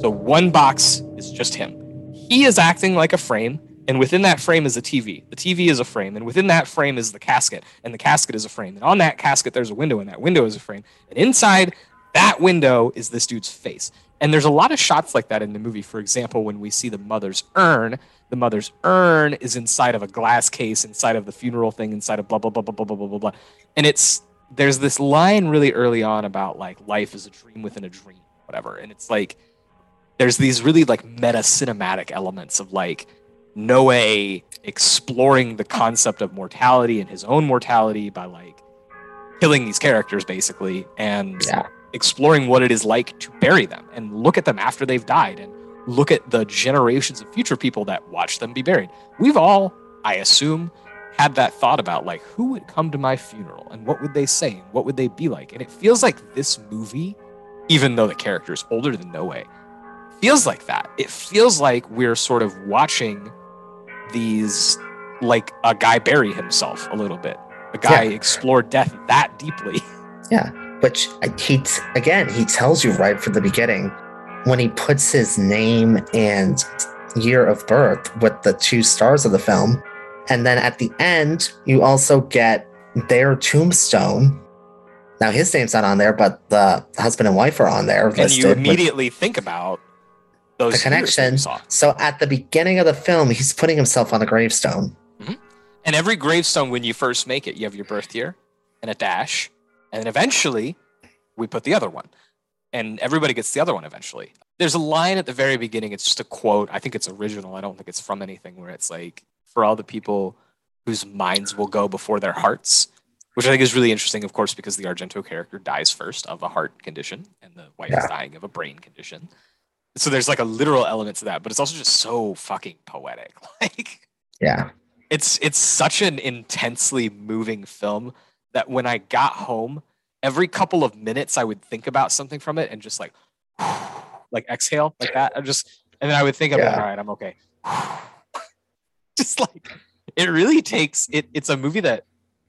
So one box is just him. He is acting like a frame, and within that frame is a TV. The TV is a frame, and within that frame is the casket, and the casket is a frame. And on that casket, there's a window, and that window is a frame. And inside that window is this dude's face. And there's a lot of shots like that in the movie. For example, when we see the mother's urn, the mother's urn is inside of a glass case, inside of the funeral thing, inside of blah blah blah blah blah blah blah blah blah. And it's there's this line really early on about like life is a dream within a dream, whatever. And it's like there's these really like meta cinematic elements of like Noé exploring the concept of mortality and his own mortality by like killing these characters basically and Yeah. Exploring what it is like to bury them and look at them after they've died and look at the generations of future people that watch them be buried. We've all, I assume, had that thought about like who would come to my funeral and what would they say and what would they be like. And it feels like this movie, even though the character is older than Noé, feels like that. It feels like we're sort of watching these like a guy bury himself a little bit. A guy explore death that deeply. Which he again he tells you right from the beginning when he puts his name and year of birth with the two stars of the film, and then at the end you also get their tombstone. Now his name's not on there, but the husband and wife are on there. and you immediately think about those The years that you connection. So at the beginning of the film, he's putting himself on a gravestone. Mm-hmm. And every gravestone, when you first make it, you have your birth year and a dash, and then eventually we put the other one, and everybody gets the other one eventually. There's a line at the very beginning. It's just a quote. I think it's original. I don't think it's from anything. Where it's like, "For all the people whose minds will go before their hearts," which I think is really interesting. Of course, because the Argento character dies first of a heart condition, and the wife is dying of a brain condition. So there's like a literal element to that, but it's also just so fucking poetic. Like Yeah. it's it's such an intensely moving film that when I got home, every couple of minutes I would think about something from it and just like like exhale like that. I just and then I would think, I'm like, Yeah. all right, I'm okay. just like it really takes it. It's a movie that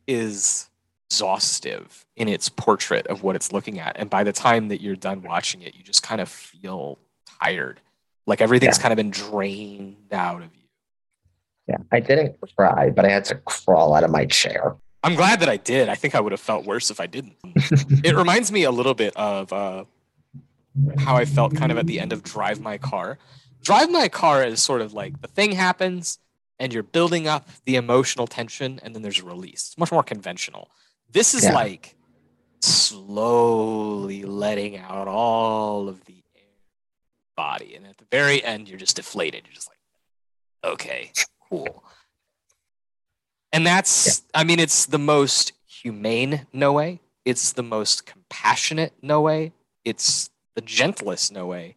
is exhaustive in its portrait of what it's looking at, and by the time that you're done watching it, you just kind of feel tired, like everything's kind of been drained out of you. Yeah. I didn't cry, but I had to crawl out of my chair. I'm glad that I did. I think I would have felt worse if I didn't. it reminds me a little bit of uh, how I felt kind of at the end of Drive My Car. Drive My Car is sort of like the thing happens and you're building up the emotional tension and then there's a release. It's much more conventional. This is Yeah. like slowly letting out all of the air body. And at the very end, you're just deflated. You're just like, okay, cool. And that's, I mean, it's the most humane Noé. It's the most compassionate Noé. It's the gentlest Noé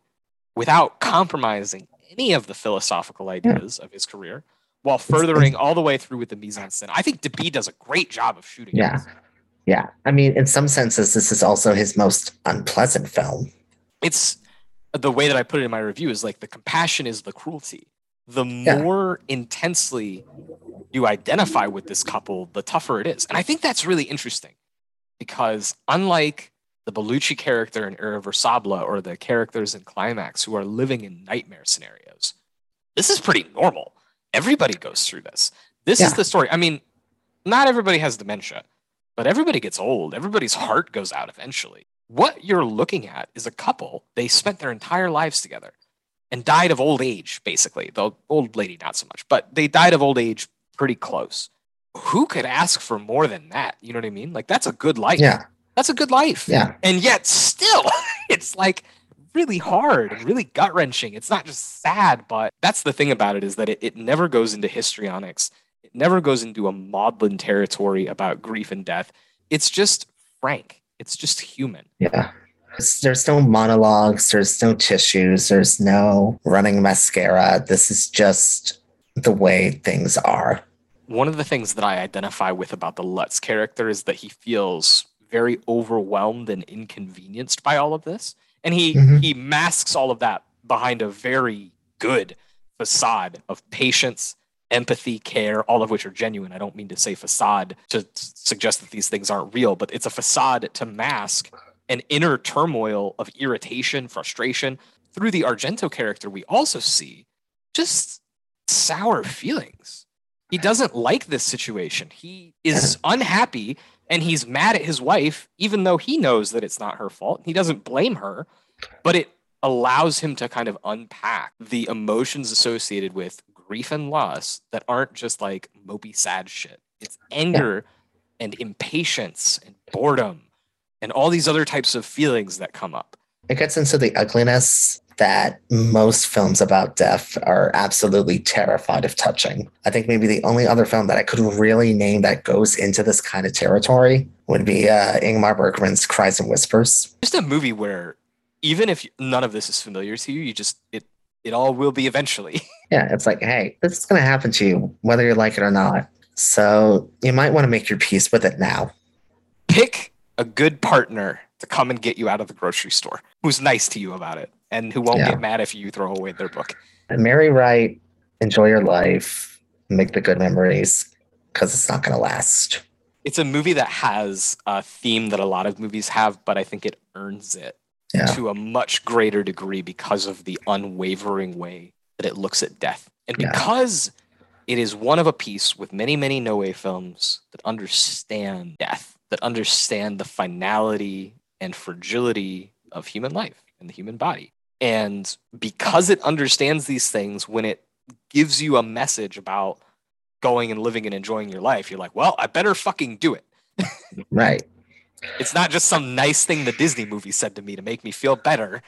without compromising any of the philosophical ideas of his career while furthering all the way through with the mise en scène. I think Debie does a great job of shooting. Yeah. Yeah. I mean, in some senses, this is also his most unpleasant film. It's uh, the way that I put it in my review is like the compassion is the cruelty. The Yeah. more intensely you identify with this couple, the tougher it is. And I think that's really interesting because unlike the Bellucci character in Irreversible or the characters in Climax who are living in nightmare scenarios, this is pretty normal. Everybody goes through this. This is the story. I mean, not everybody has dementia, but everybody gets old. Everybody's heart goes out eventually. What you're looking at is a couple, they spent their entire lives together and died of old age, basically. The old lady, not so much, but they died of old age pretty close. Who could ask for more than that? You know what I mean? Like, that's a good life. Yeah. That's a good life. Yeah. And yet, still, it's like really hard and really gut wrenching. It's not just sad, but that's the thing about it is that it, it never goes into histrionics. It never goes into a maudlin territory about grief and death. It's just frank. It's just human. Yeah. There's, there's no monologues, there's no tissues, there's no running mascara. This is just the way things are. One of the things that I identify with about the Lutz character is that he feels very overwhelmed and inconvenienced by all of this. And he Mhm. he masks all of that behind a very good facade of patience, empathy, care, all of which are genuine. I don't mean to say facade to suggest that these things aren't real, but it's a facade to mask an inner turmoil of irritation, frustration. Through the Argento character, we also see just sour feelings. He doesn't like this situation. He is unhappy and he's mad at his wife, even though he knows that it's not her fault. He doesn't blame her, but it allows him to kind of unpack the emotions associated with grief and loss that aren't just like mopey sad shit. It's anger and impatience and boredom and all these other types of feelings that come up. It gets into the ugliness that most films about death are absolutely terrified of touching. I think maybe the only other film that I could really name that goes into this kind of territory would be uh, Ingmar Bergman's Cries and Whispers. Just a movie where even if none of this is familiar to you, you just it it all will be eventually. Yeah, it's like, hey, this is going to happen to you, whether you like it or not. So you might want to make your peace with it now. Pick a good partner to come and get you out of the grocery store who's nice to you about it and who won't Yeah. get mad if you throw away their book. And marry right, enjoy your life, make the good memories, because it's not going to last. It's a movie that has a theme that a lot of movies have, but I think it earns it Yeah. to a much greater degree because of the unwavering way that it looks at death. And Yeah. because it is one of a piece with many, many Noé films that understand death, that understand the finality and fragility of human life and the human body. And because it understands these things, when it gives you a message about going and living and enjoying your life, you're like, well, I better fucking do it. Right. It's not just some nice thing the Disney movie said to me to make me feel better.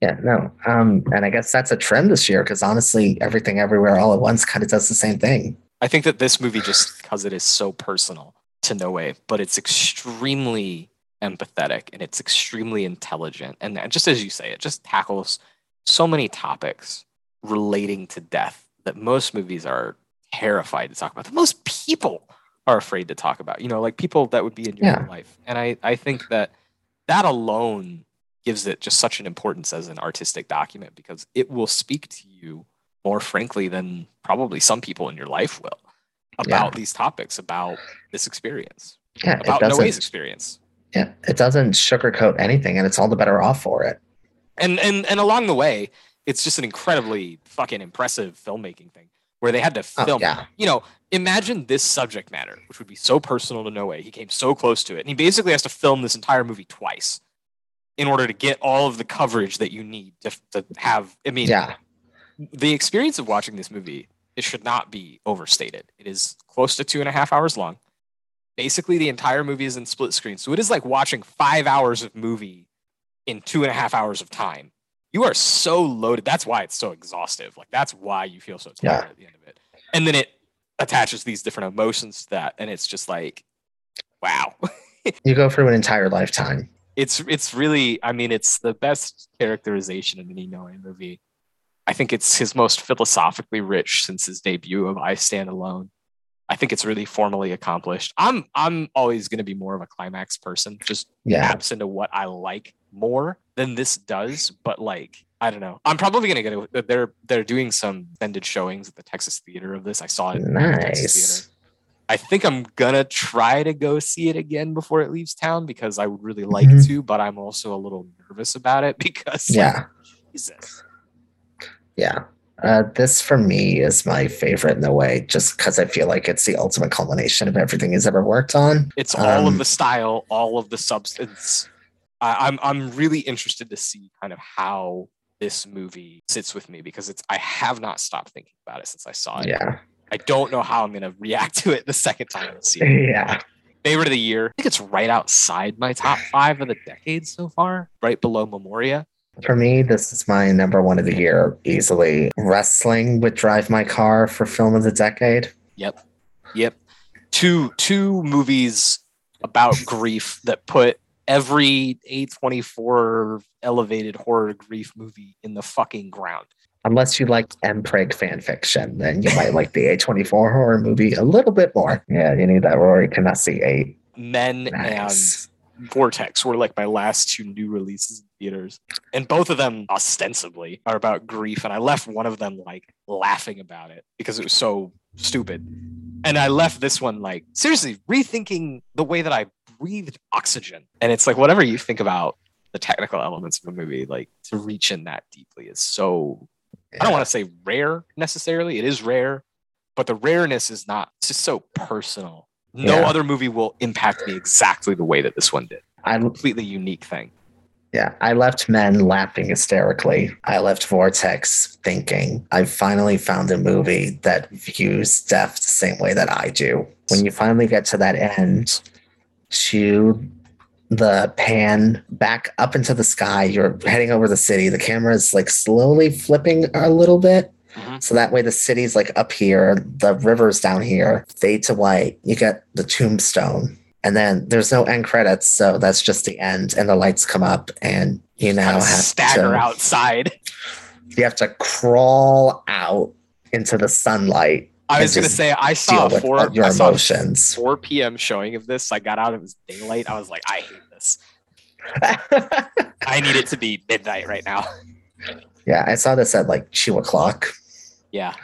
Yeah, no. Um, and I guess that's a trend this year because honestly, everything everywhere all at once kind of does the same thing. I think that this movie, just because it is so personal to Noé, but it's extremely empathetic and it's extremely intelligent. And just as you say, it just tackles so many topics relating to death that most movies are terrified to talk about, that most people are afraid to talk about, you know, like people that would be in your Yeah. life. And I, I think that that alone gives it just such an importance as an artistic document because it will speak to you more frankly than probably some people in your life will about these topics, about this experience, Yeah, about Noé's experience. Yeah, it doesn't sugarcoat anything, and it's all the better off for it. And and and along the way, it's just an incredibly fucking impressive filmmaking thing where they had to Oh, film. yeah. You know, imagine this subject matter, which would be so personal to Noé. He came so close to it, and he basically has to film this entire movie twice in order to get all of the coverage that you need to, to have. I mean, Yeah, the experience of watching this movie it should not be overstated it is close to two and a half hours long basically the entire movie is in split screen. So it is like watching five hours of movie in two and a half hours of time. You are so loaded. That's why it's so exhaustive. Like that's why you feel so tired Yeah. at the end of it. And then it attaches these different emotions to that, and it's just like, wow. You go through an entire lifetime. it's it's really i mean it's the best characterization in any Noé movie. I think it's his most philosophically rich since his debut of i stand alone i think it's really formally accomplished i'm i'm always going to be more of a climax person just Yeah. taps into what i like more than this does but like i don't know i'm probably going to get it they're they're doing some extended showings at the texas theater of this i saw it the Nice. theater I think I'm gonna try to go see it again before it leaves town because I would really like Mhm. to, but I'm also a little nervous about it because like, Yeah. Jesus. Yeah. Uh, this for me is my favorite in a way, just because I feel like it's the ultimate culmination of everything he's ever worked on. It's all Um, of the style, all of the substance. I, I'm I'm really interested to see kind of how this movie sits with me because it's I have not stopped thinking about it since I saw it. Yeah. I don't know how I'm gonna react to it the second time I see it. Yeah. Favorite of the year. I think it's right outside my top five of the decade so far, right below Memoria. For me, this is my number one of the year easily. Wrestling would drive my car for film of the decade. Yep. Yep. Two two movies about grief that put every A24 elevated horror grief movie in the fucking ground. Unless you like M. Preg fan fiction, then you might like the A24 horror movie a little bit more. Yeah, you need that Rory Canassi eight. Men Nice. and Vortex were like my last two new releases in theaters. And both of them ostensibly are about grief. And I left one of them like laughing about it because it was so stupid. And I left this one like seriously rethinking the way that I breathed oxygen. And it's like whatever you think about the technical elements of a movie, like to reach in that deeply is so I don't want to say rare necessarily. It is rare, but the rareness is not it's just so personal. No Yeah. other movie will impact me exactly the way that this one did. I Completely unique thing. Yeah, I left men laughing hysterically. I left Vortex thinking, I finally found a movie that views death the same way that I do. When you finally get to that end, to the pan back up into the sky, you're heading over the city. The camera is like slowly flipping a little bit. Mhm. So that way the city's like up here, the river's down here, fade to white. You get the tombstone. And then there's no end credits, so that's just the end, and the lights come up, and you now have stagger to, outside. You have to crawl out into the sunlight. I was gonna say I saw four your I saw emotions. 4 p.m. showing of this. I got out, it was daylight. I was like, I hate this. I need it to be midnight right now. yeah, I saw this at like two o'clock. Yeah.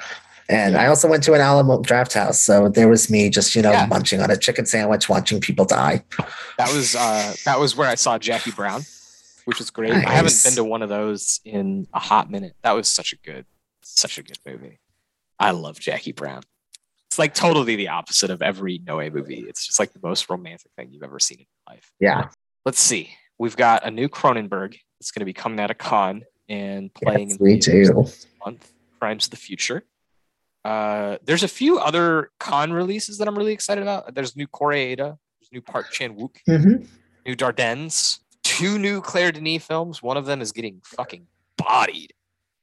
And I also went to an Alamo Drafthouse. So there was me just, you know, Yeah. munching on a chicken sandwich, watching people die. That was uh that was where I saw Jackie Brown, which was great. I haven't been to one of those in a hot minute. That was such a good, such a good movie. I love Jackie Brown. It's like totally the opposite of every Noé movie. It's just like the most romantic thing you've ever seen in your life. Yeah. Let's see. We've got a new Cronenberg. It's going to be coming out of Cannes and playing Yes, in this month. Crimes of the Future. Uh, there's a few other Cannes releases that I'm really excited about. There's new Koreeda. There's new Park Chan Wook Mhm. new Dardennes, two new Claire Denis films. One of them is getting fucking bodied.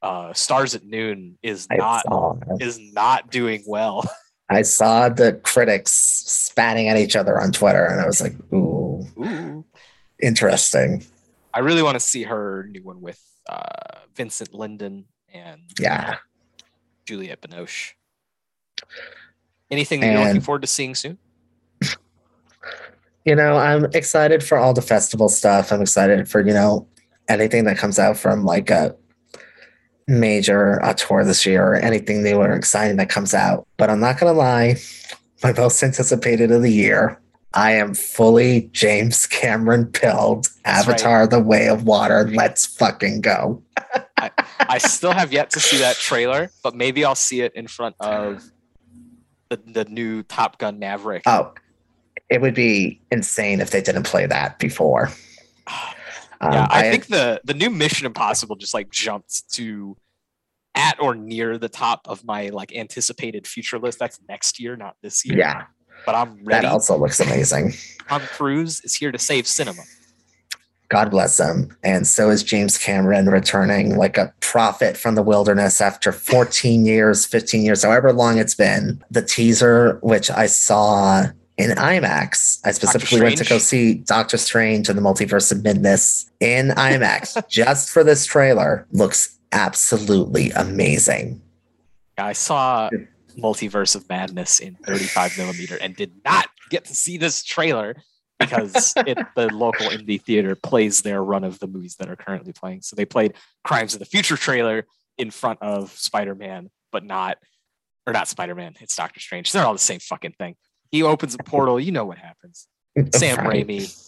Uh, Stars at Noon is I not is not doing well. I saw the critics spatting at each other on Twitter, and I was like, ooh, Ooh. interesting. I really want to see her new one with uh, Vincent Lindon and Yeah. Juliette Binoche. Anything that you're looking forward to seeing soon? You know, I'm excited for all the festival stuff. I'm excited for, you know, anything that comes out from like a major tour this year or anything new or exciting that comes out. But I'm not going to lie, my most anticipated of the year, I am fully James Cameron pilled. That's right. Avatar The Way of Water. Let's fucking go. I still have yet to see that trailer, but maybe I'll see it in front of the, the new Top Gun Maverick. Oh, it would be insane if they didn't play that before. Um, yeah, I, think the the new Mission Impossible just like jumped to at or near the top of my like anticipated future list. That's next year, not this year. yeah, but I'm that ready. also looks amazing. Tom Cruise is here to save cinema. God bless him. And so is James Cameron returning like a prophet from the wilderness after 14 years, 15 years, however long it's been. The teaser, which I saw in IMAX, I specifically went to go see Doctor Strange and the Multiverse of Madness in IMAX just for this trailer, looks absolutely amazing. I saw Multiverse of Madness in 35 millimeter and did not get to see this trailer because it, the local indie theater plays their run of the movies that are currently playing. So they played Crimes of the Future trailer in front of Spider Man, but not, or not Spider Man, it's Doctor Strange. They're all the same fucking thing. He opens a portal, you know what happens. Sam. Raimi.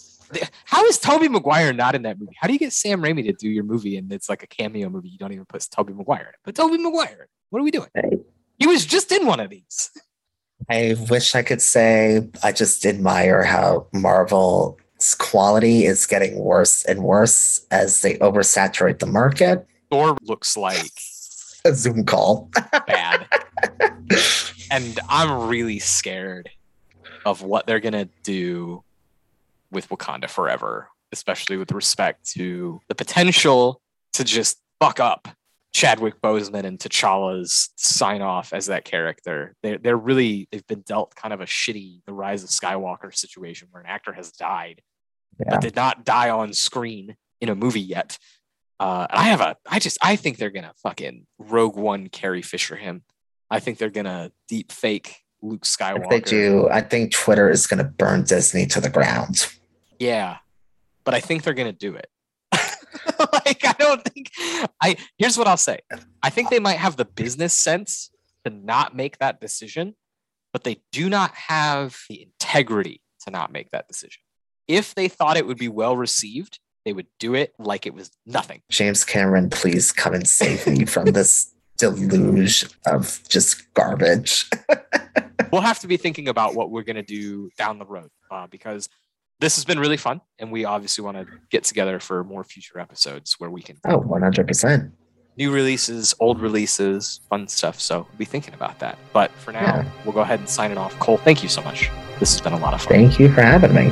How is Tobey Maguire not in that movie? How do you get Sam Raimi to do your movie and it's like a cameo movie? You don't even put Tobey Maguire in it. But Tobey Maguire, what are we doing? He was just in one of these. I wish I could say I just admire how Marvel's quality is getting worse and worse as they oversaturate the market. Thor looks like a Zoom call. bad. and I'm really scared of what they're going to do with Wakanda Forever, especially with respect to the potential to just fuck up Chadwick Boseman and T'Challa's sign off as that character. They're, they're really, they've been dealt kind of a shitty, the rise of Skywalker situation where an actor has died, yeah. but did not die on screen in a movie yet. Uh, I have a, I just, I think they're going to fucking Rogue One Carrie Fisher him. I think they're going to deep fake Luke Skywalker. If they do, I think Twitter is going to burn Disney to the ground. Yeah. But I think they're going to do it. like I don't think I here's what I'll say. I think they might have the business sense to not make that decision, but they do not have the integrity to not make that decision. If they thought it would be well received, they would do it like it was nothing. James Cameron, please come and save me from this deluge of just garbage. we'll have to be thinking about what we're going to do down the road uh, because this has been really fun and we obviously want to get together for more future episodes where we can oh 100% new releases old releases fun stuff so we'll be thinking about that. But for now yeah. we'll go ahead and sign it off. Cole thank you so much. This has been a lot of fun. Thank you for having me